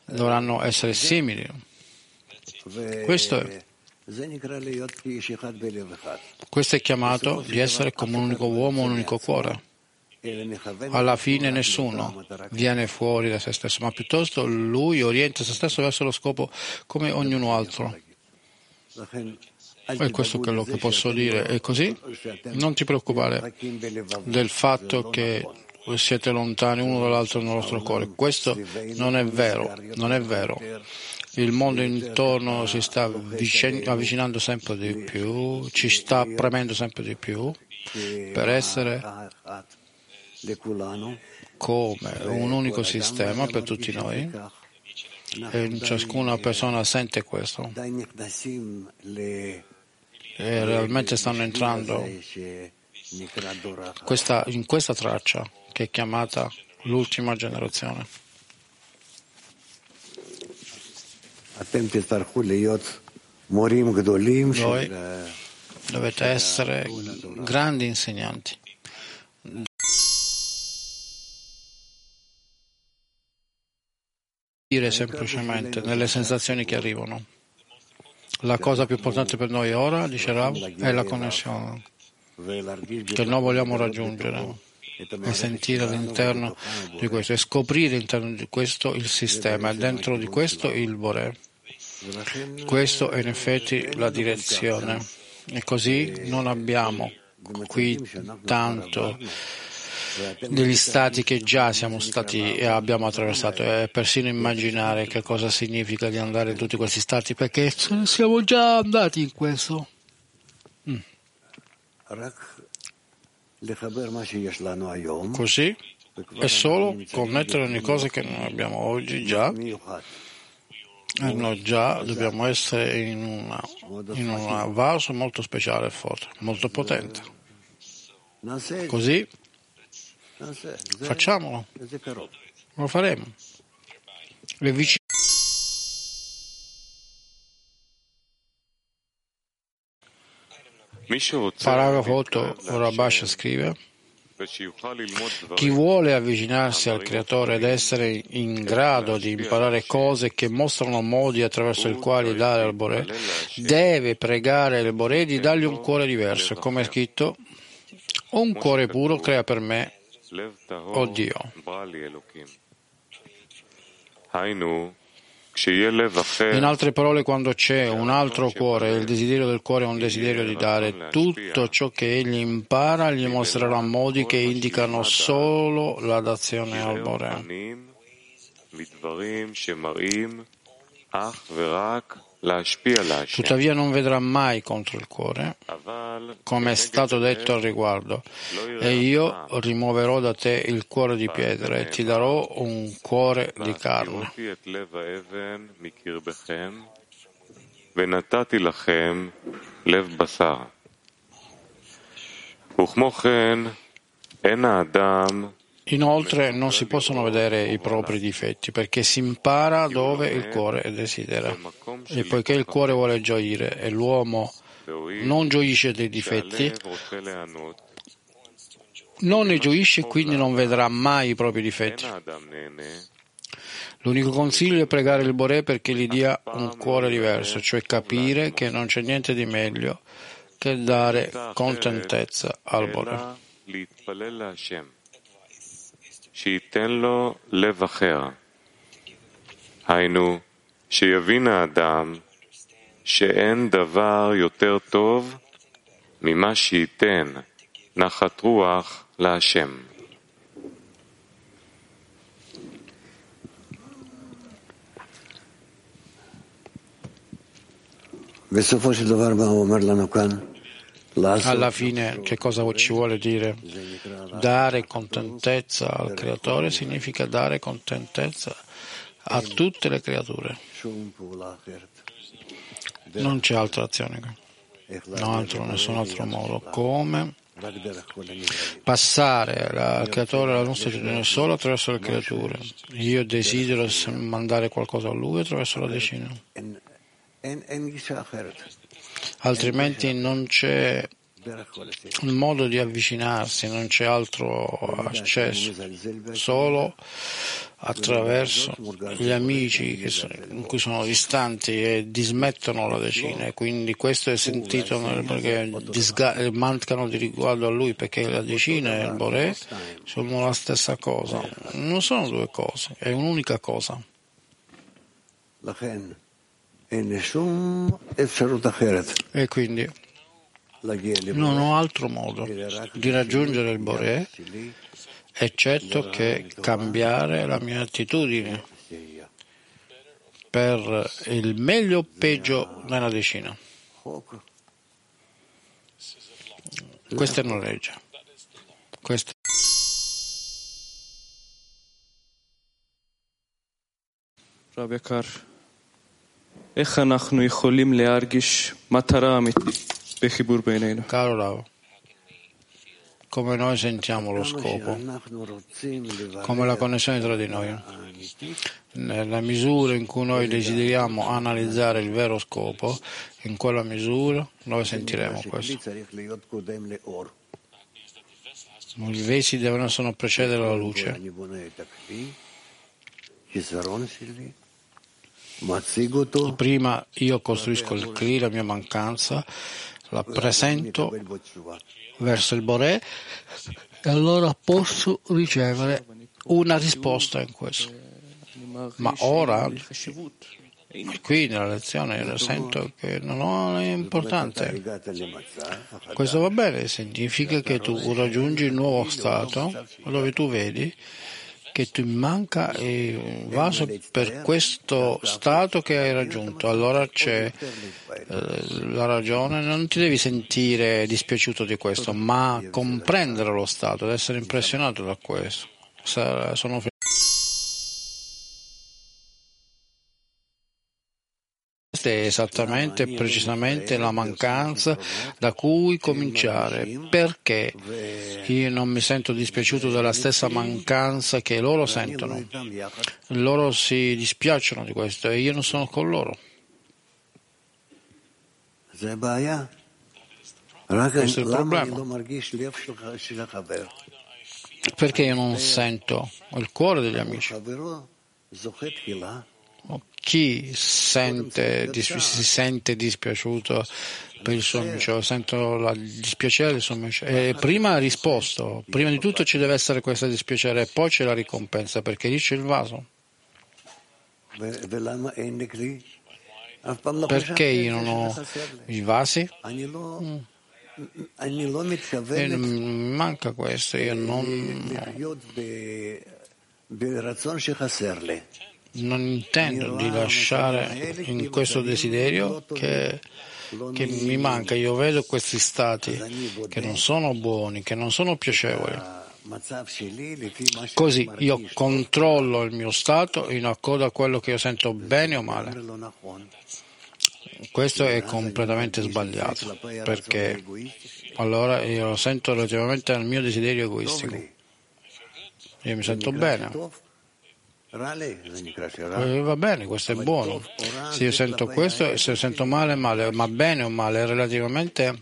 E: dovranno essere simili. Questo è, questo è chiamato di essere come un unico uomo, un unico cuore. Alla fine nessuno viene fuori da se stesso, ma piuttosto lui orienta se stesso verso lo scopo come ognuno altro. E questo è quello che posso dire. E così non ti preoccupare del fatto che siete lontani uno dall'altro nel vostro cuore. Questo non è vero, non è vero. Il mondo intorno si sta avvicinando sempre di più, ci sta premendo sempre di più per essere come un unico sistema per tutti noi e ciascuna persona sente questo e realmente stanno entrando questa, in questa traccia che è chiamata l'ultima generazione. Voi dovete essere grandi insegnanti. Dire semplicemente nelle sensazioni che arrivano. La cosa più importante per noi ora, dice Rav, è la connessione che noi vogliamo raggiungere e sentire all'interno di questo e scoprire all'interno di questo il sistema e dentro di questo il Bore. Questo è in effetti la direzione e così non abbiamo qui tanto degli stati che già siamo stati e abbiamo attraversato e persino immaginare che cosa significa di andare in tutti questi stati perché siamo già andati in questo. Così? è solo connettere ogni cosa che noi abbiamo oggi già. e noi già dobbiamo essere in, una, in un vaso molto speciale e forte, molto potente. Così? Facciamolo, lo faremo. Le vicine Paragrafo 8, Rabash scrive chi vuole avvicinarsi al Creatore ed essere in grado di imparare cose che mostrano modi attraverso i quali dare al Boré, deve pregare il Boré di dargli un cuore diverso. Come è scritto, un cuore puro crea per me, oh Dio. In altre parole, quando c'è un altro cuore, il desiderio del cuore è un desiderio di dare. Tutto ciò che egli impara gli mostrerà modi che indicano solo la dazione al Bore. Tuttavia non vedrà mai contro il cuore, come è stato detto al riguardo, e io rimuoverò da te il cuore di pietra e ti darò un cuore di carne. וכמו כן, אין האדם Inoltre non si possono vedere i propri difetti perché si impara dove il cuore desidera. E poiché il cuore vuole gioire e l'uomo non gioisce dei difetti, non ne gioisce e quindi non vedrà mai i propri difetti. L'unico consiglio è pregare il Boré perché gli dia un cuore diverso, cioè capire che non c'è niente di meglio che dare contentezza al Boré.
F: שייתן לו לב אחר. היינו, שיבין האדם שאין דבר יותר טוב ממה שייתן נחת רוח להשם.
C: בסופו של דבר, מה הוא אומר לנו כאן?
E: Alla fine che cosa ci vuole dire? Dare contentezza al creatore significa dare contentezza a tutte le creature. Non c'è altra azione, non altro, nessun altro modo. Come passare al creatore la nostra decisione solo attraverso le creature. Io desidero mandare qualcosa a lui attraverso la decina altrimenti non c'è un modo di avvicinarsi, non c'è altro accesso, solo attraverso gli amici sono, in cui sono distanti e dismettono la decina. E quindi questo è sentito perché disga- mancano di riguardo a lui perché la decina e il Boré sono la stessa cosa, non sono due cose, è un'unica cosa. E quindi non ho altro modo di raggiungere il Boré eccetto che cambiare la mia attitudine per il meglio o peggio nella decina. Questa è Norvegia. Questa
D: Rabbi Akar, איך אנחנו יכולים להרגיש מטרה אמיתית בחיבור בינינו?
E: Caro Rao, come noi sentiamo lo scopo,
C: שאנחנו רוצים לברר
E: come la connessione tra di noi,
C: האמיתית,
E: nella misura in cui noi desideriamo analizzare il vero scopo, in quella misura noi sentiremo questo.
C: שכלי צריך להיות קודם לאור.
E: I vesi devono sono precedere la luce. Prima io costruisco il Kli, la mia mancanza, la presento verso il Boré e allora posso ricevere una risposta in questo. Ma ora, qui nella lezione, sento che non ho importanza. Questo va bene, significa che tu raggiungi il nuovo stato dove tu vedi che ti manca il vaso per questo stato che hai raggiunto. Allora c'è eh, la ragione, non ti devi sentire dispiaciuto di questo, ma comprendere lo stato ed essere impressionato da questo. Sono Questa è esattamente e precisamente la mancanza da cui cominciare, perché io non mi sento dispiaciuto della stessa mancanza che loro sentono. Loro si dispiacciono di questo e io non sono con loro. Questo è il problema. Perché io non sento il cuore degli amici? chi sente, dis, si sente dispiaciuto per il suo amico, sento il dispiacere del suo amico. E prima ha risposto, prima di tutto ci deve essere questo dispiacere e poi c'è la ricompensa perché lì c'è il vaso. Perché io non ho i vasi?
C: Mm.
E: E eh, mm, manca questo, io non non intendo di lasciare in questo desiderio che, che, mi manca. Io vedo questi stati che non sono buoni, che non sono piacevoli. Così io controllo il mio stato in accordo a quello che io sento bene o male. Questo è completamente sbagliato perché allora io lo sento relativamente al mio desiderio egoistico. Io mi sento bene eh, va bene, questo è buono. Se io sento questo, e se sento male, male, ma bene o male relativamente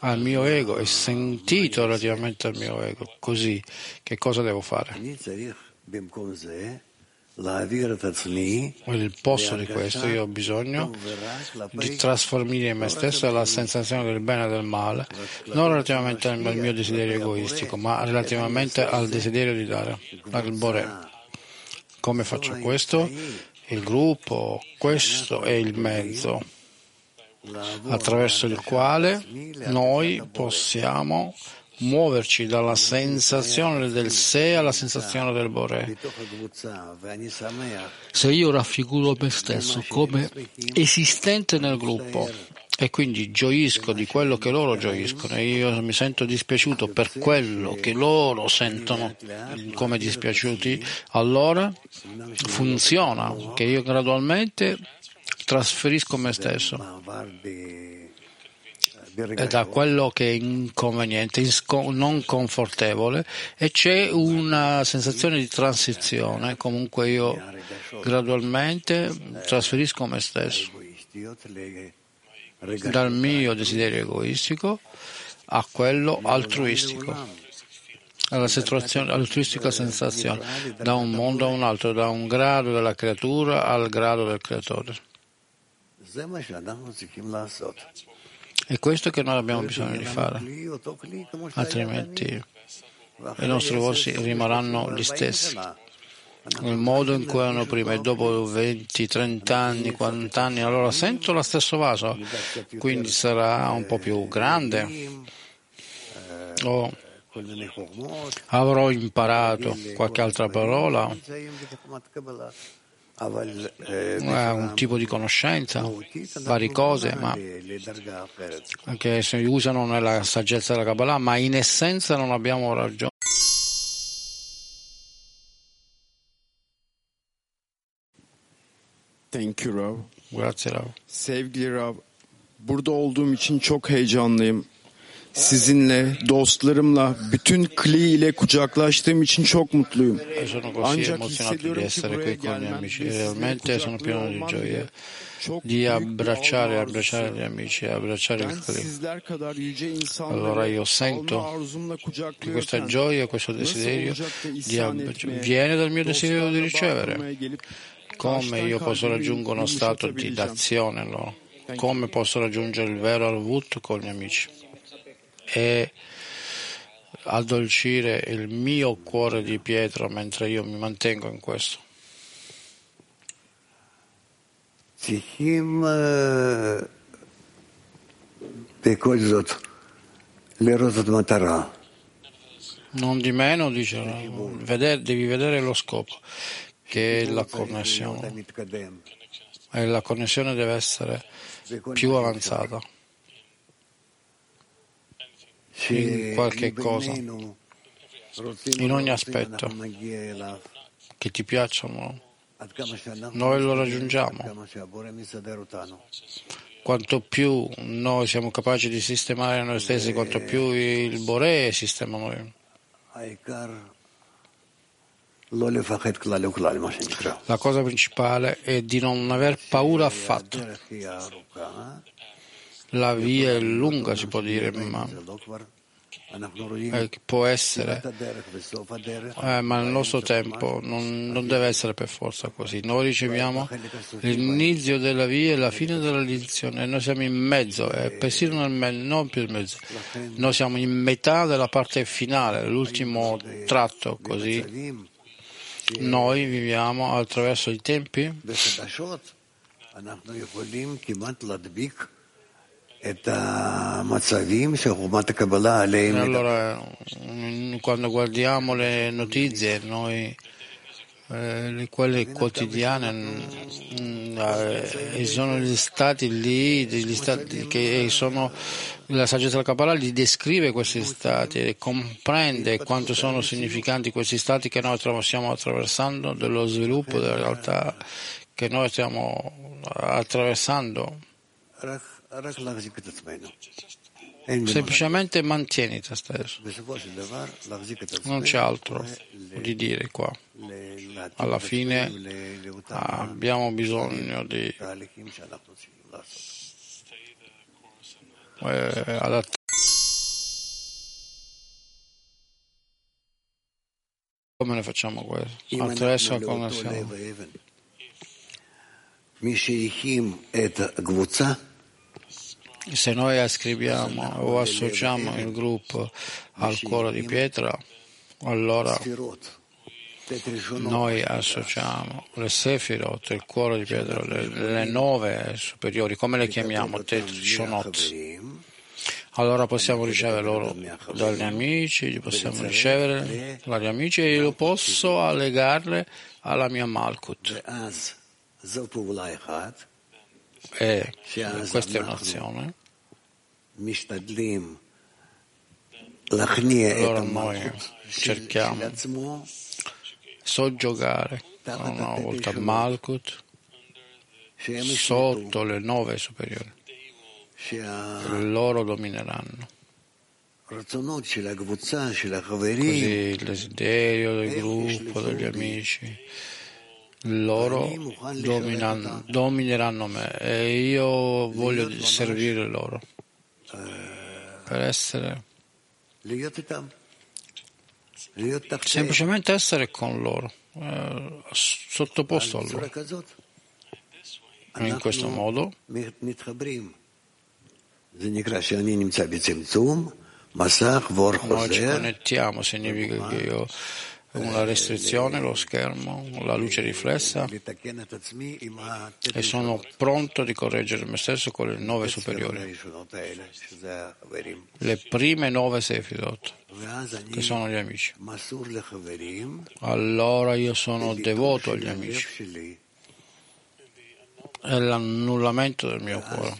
E: al mio ego, è sentito relativamente al mio ego. Così, che cosa devo fare? Il posto di questo io ho bisogno di trasformare in me stesso la sensazione del bene e del male, non relativamente al mio desiderio egoistico, ma relativamente al desiderio di dare, al Bore. Come faccio questo? Il gruppo, questo è il mezzo. attraverso il quale noi possiamo muoverci dalla sensazione del sé alla sensazione del Bore. Se io raffiguro me stesso come esistente nel gruppo e quindi gioisco di quello che loro gioiscono. E io mi sento dispiaciuto per quello che loro sentono. Come dispiaciuti, allora funziona che io gradualmente trasferisco me stesso. Da quello che è inconveniente, non confortevole e c'è una sensazione di transizione, comunque io gradualmente trasferisco me stesso dal mio desiderio egoistico a quello altruistico, alla altruistica sensazione, da un mondo a un altro, da un grado della creatura al grado del creatore. È questo che noi abbiamo bisogno di fare, altrimenti i nostri voci rimarranno gli stessi. Il modo in cui erano prima e dopo 20, 30 anni, 40 anni, allora sento lo stesso vaso, quindi sarà un po' più grande. O avrò imparato qualche altra parola un tipo di conoscenza, varie cose, ma che si usano nella saggezza della Kabbalah, ma in essenza non abbiamo ragione.
D: Thank you Rav.
E: Grazie Rav.
D: Sevgili Rav, burada olduğum için çok heyecanlıyım. Sizinle, dostlarımla, bütün Kli ile kucaklaştığım için çok mutluyum.
E: Così
D: Ancak hissediyorum ki buraya
E: qui con gli
D: gelmem
E: realmente sono pieno di gioia di abbracciare, abbracciare gli amici, abbracciare il Kli. Allora io sento che questa gioia, questo desiderio di abbracciare viene dal mio desiderio di ricevere. Come io posso raggiungere uno stato di d'azione allora? Come posso raggiungere il vero Arvut con gli amici? E addolcire il mio cuore di pietra mentre io mi mantengo in questo. Non di meno, dice, devi vedere lo scopo che la connessione, la connessione deve essere più avanzata. In qualche cosa, in ogni aspetto. che ti piacciono. Noi lo raggiungiamo. Quanto più noi siamo capaci di sistemare noi stessi, quanto più il Bore sistema noi. La cosa principale è di non aver paura affatto. La via è lunga, si può dire, ma eh, può essere, eh, ma nel nostro tempo non, non, deve essere per forza così. Noi riceviamo l'inizio della via e la fine della lezione, noi siamo in mezzo, eh, persino nel me- non più in mezzo, noi siamo in metà della parte finale, l'ultimo tratto così. Noi viviamo attraverso i tempi. Allora, mm, quando guardiamo le notizie, noi eh, le- quelle quotidiane, mm, eh, sono gli stati lì, degli stati che sono, la saggezza della Kabbalah li descrive questi stati e comprende quanto sono significanti questi stati che noi stiamo attraversando, dello sviluppo della realtà che noi stiamo attraversando. Semplicemente mantieni te stesso. Non c'è altro di dire qua. Alla fine
C: ah,
E: abbiamo bisogno di eh, adattare. Come ne facciamo questo? Attraverso
C: come siamo.
E: Se noi ascriviamo o associamo il gruppo al cuore di pietra, allora noi associamo le Sefirot, il cuore di pietra, le, le nove superiori, come le chiamiamo, Tetrishonot. Allora possiamo ricevere loro dagli amici, possiamo ricevere dagli amici e io posso allegarle alla mia Malkut. E questa è un'azione. Allora noi cerchiamo. Soggiogare una volta Malkut sotto le nove superiori. Loro domineranno. Così il desiderio del gruppo, degli amici, loro domineranno, me e io voglio servire loro. Per essere semplicemente essere con loro, eh, sottoposto a loro. In questo modo? Noi ci connettiamo, significa che io ho una restrizione, lo schermo, la luce riflessa e sono pronto di correggere me stesso con le nove superiori, le prime nove sefirot, che sono gli amici. Allora io sono devoto agli amici. È l'annullamento del mio cuore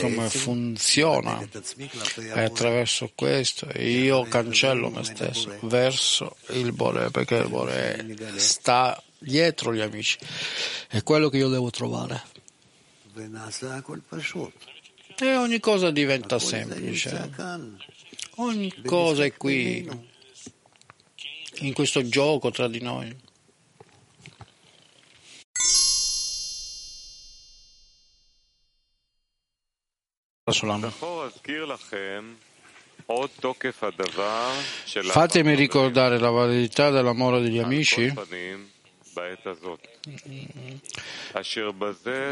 E: come funziona. E attraverso questo io cancello me stesso verso il Bore perché il Bore sta dietro gli amici. È quello che io devo trovare. E ogni cosa diventa semplice. ogni cosa è qui. In questo gioco tra di noi Fatemi ricordare la validità dell'amore degli amici.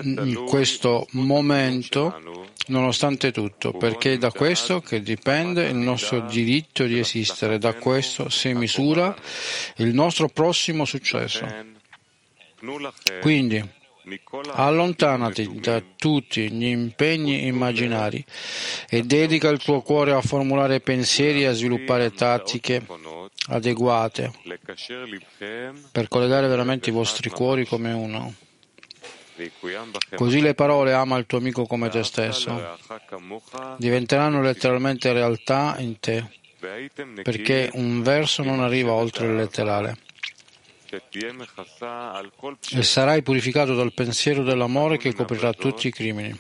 E: in questo momento, nonostante tutto, perché è da questo che dipende il nostro diritto di esistere, da questo si misura il nostro prossimo successo. Quindi, Allontanati da tutti gli impegni immaginari e dedica il tuo cuore a formulare pensieri e a sviluppare tattiche adeguate per collegare veramente i vostri cuori come uno. Così le parole ama il tuo amico come te stesso diventeranno letteralmente realtà in te, perché un verso non arriva oltre il letterale e sarai purificato dal pensiero dell'amore che coprirà tutti i crimini.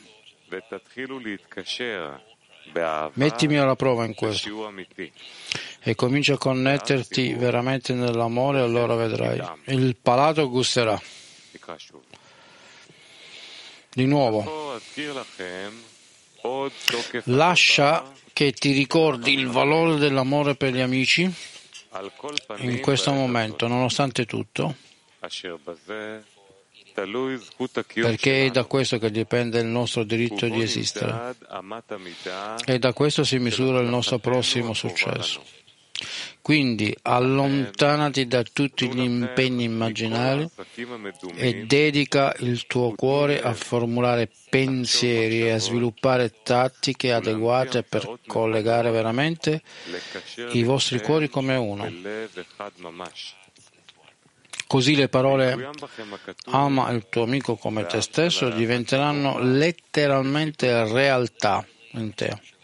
E: Mettimi alla prova in questo. e comincia a connetterti veramente nell'amore, allora vedrai. Il palato gusterà. Di nuovo, lascia che ti ricordi il valore dell'amore per gli amici in questo momento, nonostante tutto, perché è da questo che dipende il nostro diritto di esistere. e da questo si misura il nostro prossimo successo. Quindi allontanati da tutti gli impegni immaginari e dedica il tuo cuore a formulare pensieri e a sviluppare tattiche adeguate per collegare veramente i vostri cuori come uno. Così le parole ama il tuo amico come te stesso diventeranno letteralmente realtà in te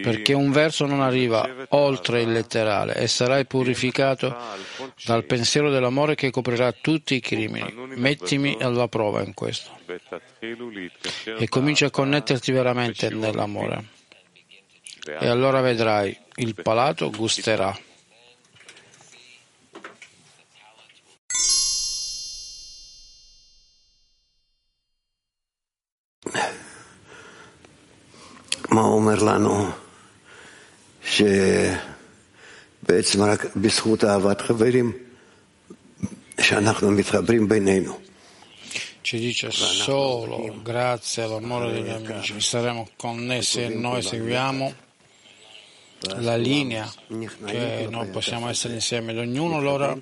E: perché un verso non arriva oltre il letterale e sarai purificato dal pensiero dell'amore che coprirà tutti i crimini. Mettimi alla prova in questo e comincia a connetterti veramente nell'amore. E allora vedrai, il palato gusterà.
C: מה אומר לנו שבעצם רק בזכות אהבת חברים שאנחנו מתחברים בינינו.
E: Ci dice solo grazie all'amore degli amici saremo connessi e noi seguiamo la linea che noi possiamo essere insieme ed ognuno allora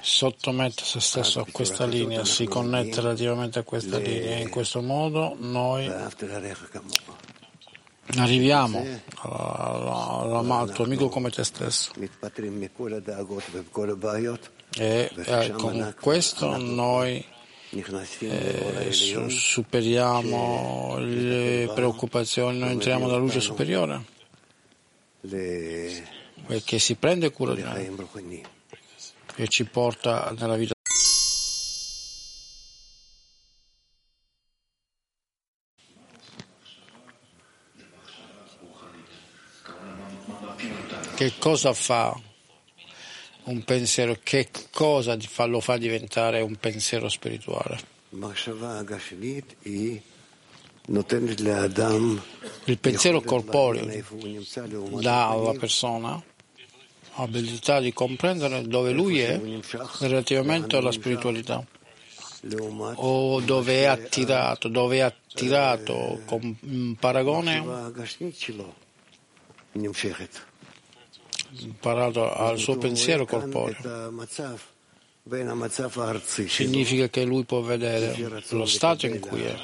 E: sottomette se stesso a questa linea, si connette relativamente a questa linea e in questo modo noi arriviamo. Al tuo amico come te stesso. E eh, con questo noi eh, superiamo le preoccupazioni, noi entriamo nella luce superiore. Perché si prende cura di noi. e ci porta nella vita. Che cosa fa un pensiero? Che cosa lo fa diventare un pensiero spirituale? Il pensiero corporeo dà alla persona l'abilità di comprendere dove lui è relativamente alla spiritualità o dove è attirato, dove è attirato con un paragone parato al suo pensiero corporeo. Significa che lui può vedere lo stato in cui è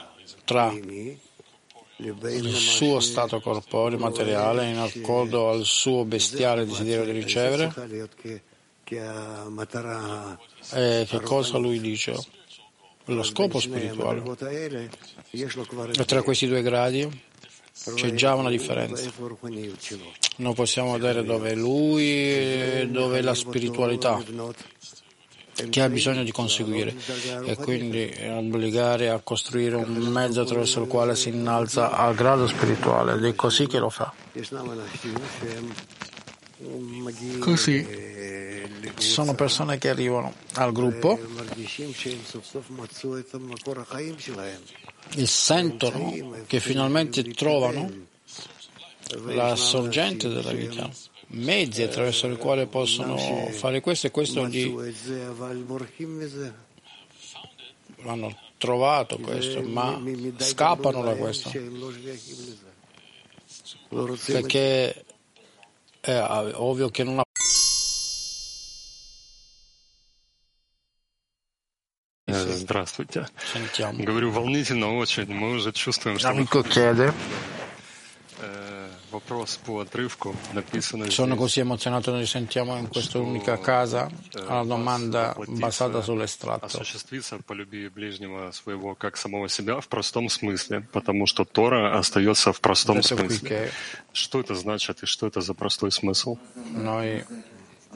E: tra il suo stato corporeo materiale in accordo al suo bestiale desiderio di ricevere e che cosa lui dice? Lo scopo spirituale. E tra questi due gradi c'è già una differenza. Non possiamo vedere dove è lui e dove è la spiritualità che ha bisogno di conseguire e quindi obbligare a costruire un mezzo attraverso il quale si innalza al grado spirituale ed è così che lo fa. Così. ci sono persone che arrivano al gruppo. E sentono che finalmente trovano la sorgente della vita. mezzi attraverso i quali possono fare questo e questo gli hanno trovato questo, ma scappano da questo. Perché è ovvio che non ha
G: Здравствуйте.
E: Sentiamo.
G: Говорю волнительно очень. Мы уже чувствуем, что
E: L'amico chiede, sono
G: здесь.
E: così emozionato, noi sentiamo in questa unica casa la domanda basata sull'estratto.
G: осуществиться полюби ближнего своего как самого себя в простом смысле, потому что Тора остается в простом
E: Detto qui
G: смысле.
E: che
G: Что это значит и что это за простой смысл?
E: noi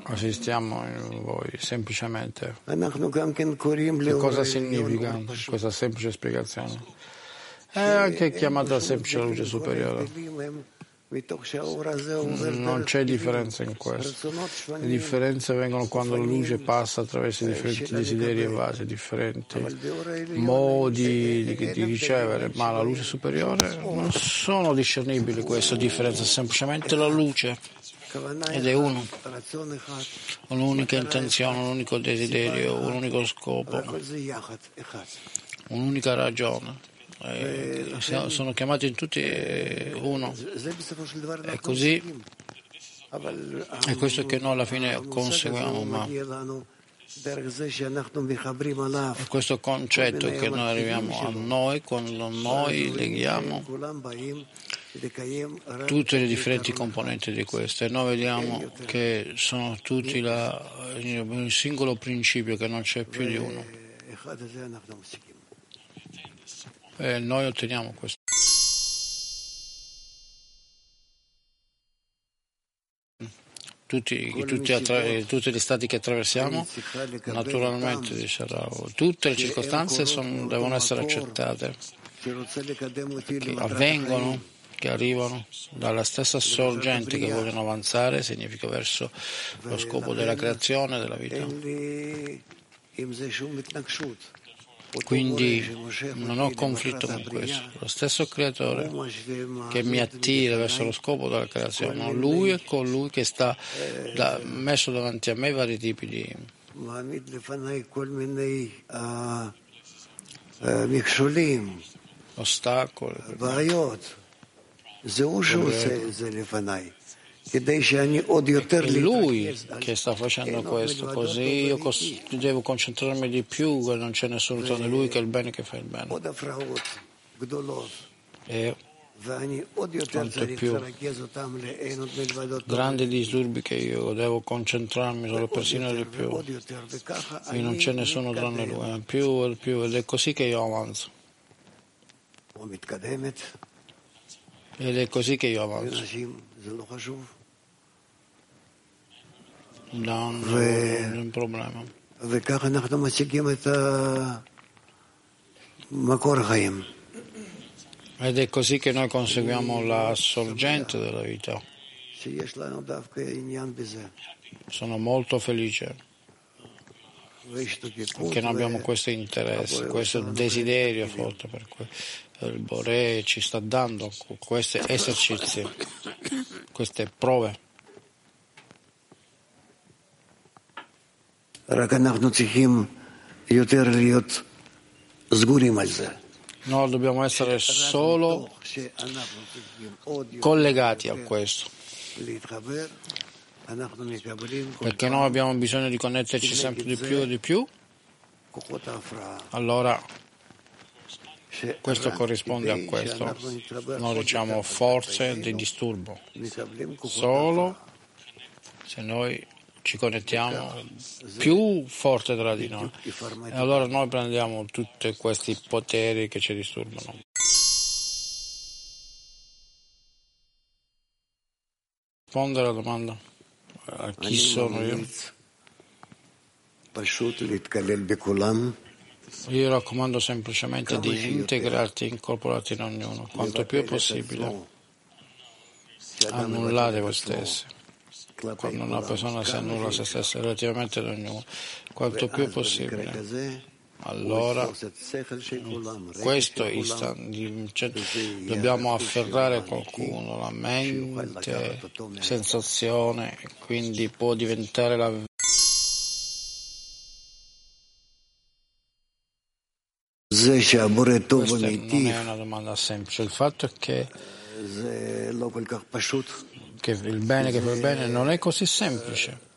E: assistiamo in voi semplicemente.
C: Che
E: Che cosa significa questa semplice spiegazione? È anche chiamata semplice luce superiore. Non c'è differenza in questo. Le differenze vengono quando la luce passa attraverso i differenti desideri e vasi, differenti. Modi di, di ricevere, ma la luce superiore non sono discernibili queste differenze, è semplicemente la luce. Ed è uno, un'unica intenzione, un unico desiderio, un unico scopo, un'unica ragione. Eh, siamo- sono chiamati in tutti eh, uno. È così, è questo che noi alla fine conseguiamo, ma è questo concetto che noi arriviamo a noi quando noi leghiamo tutte le differenti componenti di questo e noi vediamo che sono tutti la- un singolo principio che non c'è più di uno e noi otteniamo questo. Tutti, tutti attra- tutti gli stati che attraversiamo, naturalmente, Rav, tutte le circostanze sono- devono essere accettate, che avvengono, che arrivano dalla stessa sorgente che vogliono avanzare, significa verso lo scopo della creazione della vita. Quindi non ho conflitto con questo. Lo stesso creatore che mi attira verso lo scopo della creazione, lui è colui che sta da- messo davanti a me vari tipi di ostacoli. È lui che sta facendo questo, così io devo concentrarmi di più, che non c'è nessuno tranne lui che è il bene che fa il bene. E quanto più grandi disturbi che io devo concentrarmi solo persino di più. e non c'è nessuno tranne lui, più e più ed è così che io avanzo. Ed è così che io avanzo non, non è un problema
C: וכך אנחנו משיגים את המקור החיים.
E: ed è così che noi conseguiamo la sorgente della vita
C: שיש לנו דווקא עניין בזה.
E: sono molto felice
C: ויש דבקות,
E: che noi abbiamo
C: ו-
E: questo interesse, questo desiderio forte per cui il Bore ci sta dando questi esercizi, queste prove. No, dobbiamo essere solo collegati a questo. Perché noi abbiamo bisogno di connetterci sempre di più e di più. Allora questo corrisponde a questo. Noi
C: diciamo
E: forze di disturbo. Solo se noi ci connettiamo più forte tra di noi. E allora noi prendiamo tutti questi poteri che ci disturbano. Rispondere alla domanda. A chi sono io? Io raccomando semplicemente di integrarti, incorporarti in ognuno, quanto più è possibile. Annullare voi stessi quando una persona si annulla se stessa relativamente ad ognuno, quanto più possibile. Allora,
C: in
E: questo istante dobbiamo afferrare qualcuno, la mente, sensazione, quindi può diventare la Questa non è una domanda semplice, il fatto è che che il bene che fa il bene non è così semplice.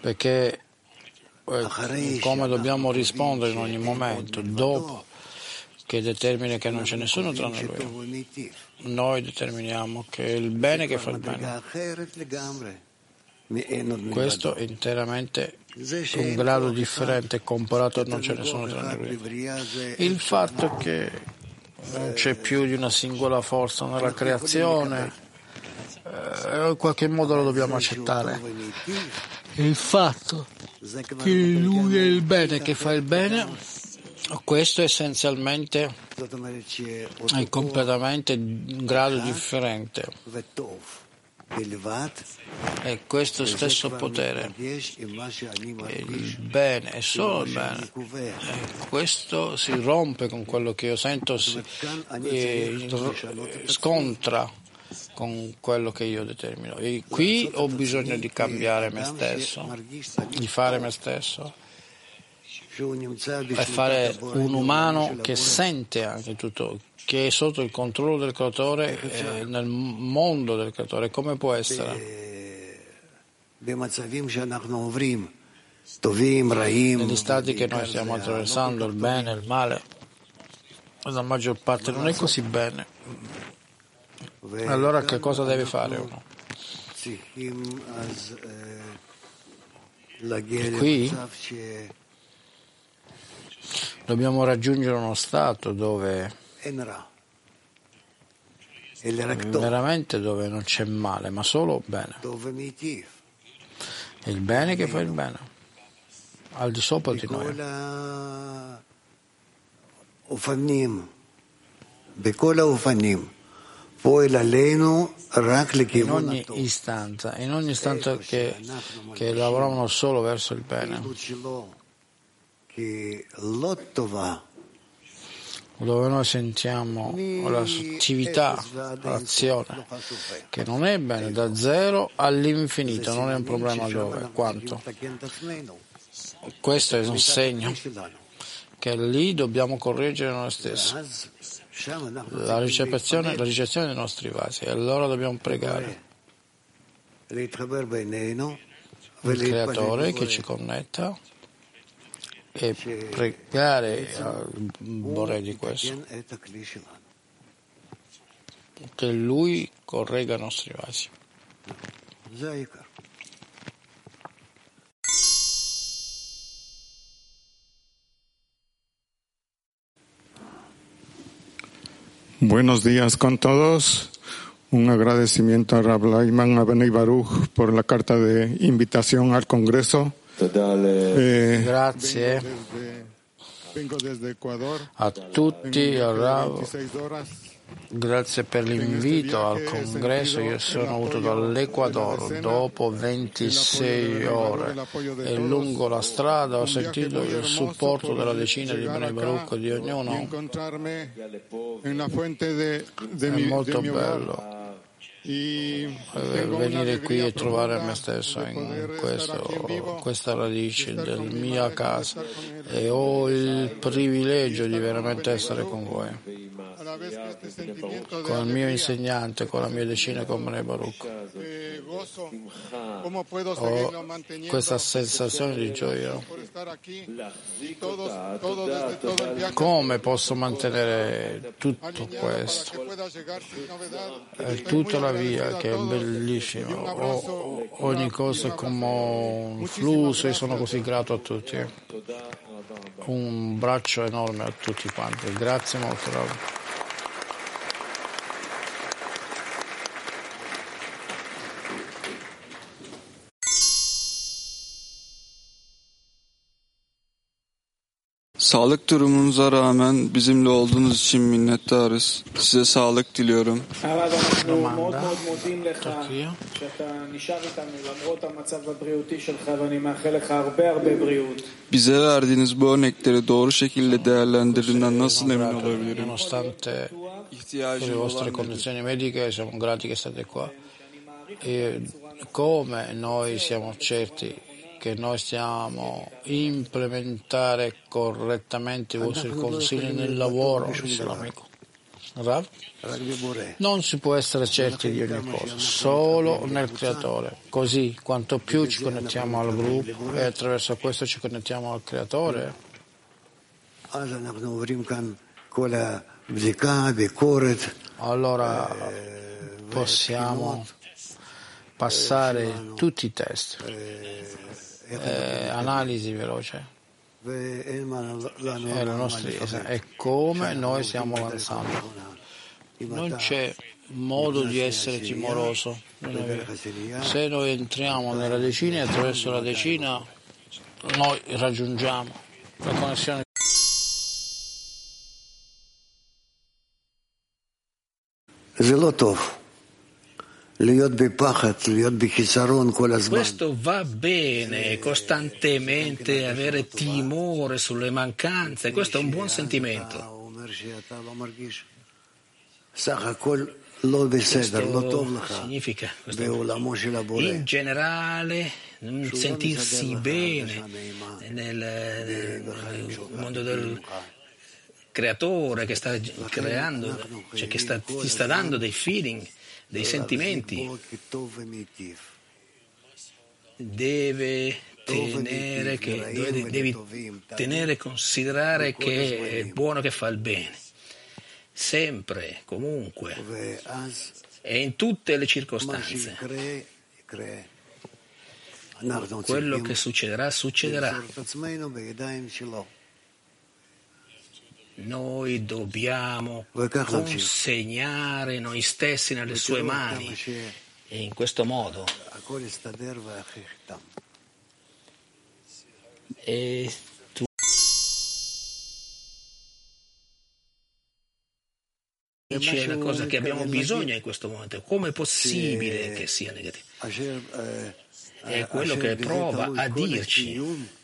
E: Perché come dobbiamo rispondere in ogni momento, dopo che determina che non c'è nessuno tranne lui, noi determiniamo che il bene che fa il bene. Questo è interamente un grado differente comparato a non c'è nessuno tranne lui. Il fatto che non c'è più di una singola forza nella creazione, eh, in qualche modo lo dobbiamo accettare. Il fatto che lui è il bene che fa il bene, questo essenzialmente è completamente un grado differente è questo stesso potere, il bene, è solo il bene. E eh, questo si rompe con quello che io sento, si, eh, scontra con quello che io determino. E qui ho bisogno di cambiare me stesso, di fare me stesso e fare un umano che sente anche tutto che è sotto il controllo del creatore eh, eh nel mondo del creatore, come può essere? Negli stati che noi stiamo attraversando, il bene, e il male, la maggior parte non è così bene. Allora che cosa deve fare uno?
C: E
E: qui dobbiamo raggiungere uno stato dove veramente dove non c'è male, ma solo bene. Il bene che fa il bene, al di sopra di noi. In ogni istanza, in ogni istanza che, che lavoravano solo verso il bene.
C: Che lottova
E: dove noi sentiamo l'attività, l'azione, che non è bene da zero all'infinito, non è un problema dove, quanto. Questo è un segno che lì dobbiamo correggere noi stessi. La ricezione, la ricezione dei nostri vasi, e allora dobbiamo pregare il Creatore che ci connetta e pregare al Bore di questo, che Lui corregga i nostri vasi.
D: Buenos días con todos. Un agradecimiento a Rablaiman Abenei Baruch por la carta de invitación al Congreso. Eh,
E: Grazie. A tutti, al Rav,
D: 26 horas.
E: grazie per l'invito al congresso. Io sono venuto dall'Ecuador dopo 26 ore. e lungo la strada ho sentito il supporto della decina di Bene Baruch di ognuno. È molto bello
D: Y
E: eh,
D: tengo una
E: venire qui e trovare me stesso in questo, questa radice
D: estar
E: del
D: con mi
E: mia casa. e ho il privilegio di veramente essere con voi, con il mio insegnante, con la mia decina, con Bene Baruch.
D: eh, gozo, ¿cómo puedo
E: Ho questa sensazione di gioia. Come posso mantenere tutto questo?
D: Estoy
E: tutta la via che è
D: todos.
E: bellissima,
D: Y un
E: O-
D: abrazo,
E: ogni cosa è come un flusso e sono così grato a tutti. Un braccio enorme a tutti quanti, grazie molto
H: Sağlık durumunuza rağmen bizimle olduğunuz için minnettarız. Size sağlık diliyorum. Bize verdiğiniz bu örnekleri doğru şekilde değerlendirdiğinden nasıl emin olabilirim?
E: ihtiyacı
H: olan
E: e come noi siamo certi che noi siamo implementare correttamente i vostri consigli nel lavoro islamico. Non si può essere certi di ogni cosa, solo nel Creatore. Così, quanto più ci connettiamo al gruppo e attraverso questo ci connettiamo al Creatore, allora possiamo passare tutti i test, eh, eh analisi veloce. E,
C: nostra,
E: e come noi stiamo avanzando. Non c'è modo di essere timoroso. Se noi entriamo nella decina e attraverso la decina noi raggiungiamo la connessione.
C: Zelotov.
I: Questo va bene, costantemente avere timore sulle mancanze, questo è un buon sentimento. Questo significa questo, in generale sentirsi bene nel mondo del creatore che sta creando, cioè che sta, ti sta dando dei feeling dei sentimenti, deve tenere, che, deve, devi tenere considerare che è il buono che fa il bene, sempre, comunque. E in tutte le circostanze. Quello che succederà, succederà. Noi dobbiamo consegnare noi stessi nelle sue mani. e in questo modo. E tu dici la cosa che abbiamo bisogno in questo momento. Come è possibile che sia negativo è quello che prova a dirci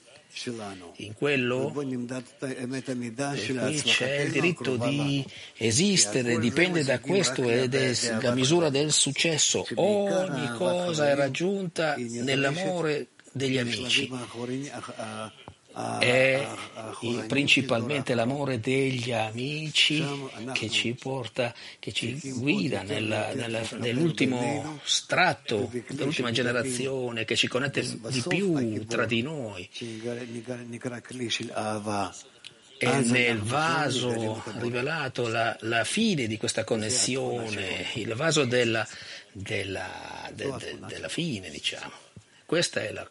I: in quello
C: eh,
I: qui c'è il diritto di esistere, dipende da questo ed è la misura del successo. Ogni cosa è raggiunta nell'amore degli amici è principalmente l'amore degli amici che ci porta, che ci guida nella, nella, nell'ultimo strato, nell'ultima generazione, che ci connette di più tra di noi. E nel vaso rivelato la, la, fine di questa connessione, il vaso della, della, de, de, della fine, diciamo. Questa è la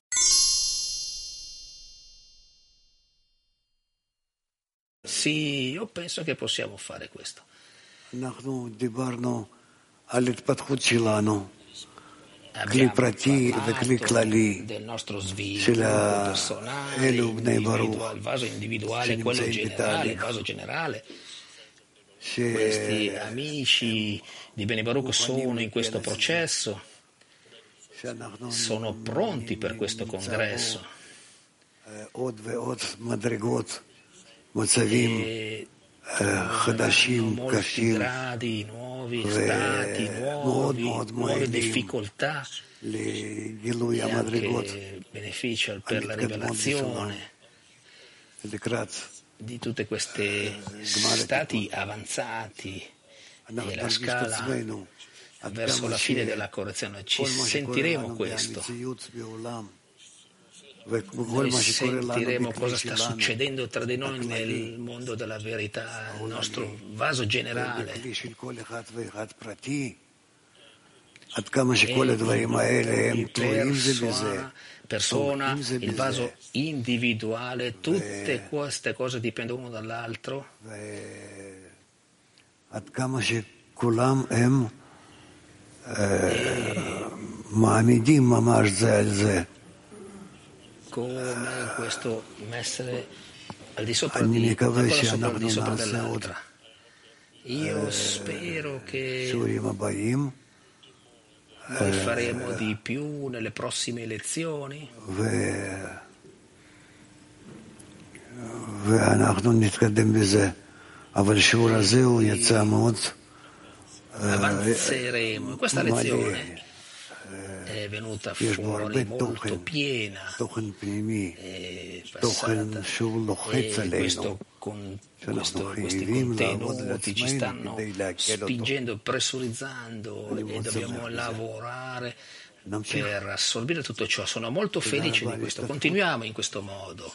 I: Sì, io penso che possiamo fare questo.
C: כלי פרטי וכלי כללי של אלו בני ברוך שנמצאים בתהליך.
I: Questi amici di Bene Baruch sono in questo processo, sono pronti per questo congresso.
C: e non molti
I: gradi, nuovi stati, nuovi, nuove difficoltà e per la rivelazione di tutti questi stati avanzati e la scala verso la fine della correzione. Ci sentiremo questo. Noi sentiremo cosa sta succedendo tra di noi nel mondo della verità, il nostro vaso generale. Persona, persona, il vaso individuale, tutte queste cose dipendono l'uno dall'altro.
C: E
I: come questo essere al di sopra di una cosa sopra, al di sopra dell'altra. Io spero che noi faremo di più nelle prossime elezioni. Avanzeremo. Questa lezione è venuta fuori molto piena e passata e questo, con, questo, questi contenuti ci stanno spingendo, pressurizzando e dobbiamo lavorare per assorbire tutto ciò. Sono molto felice di questo. Continuiamo in questo modo.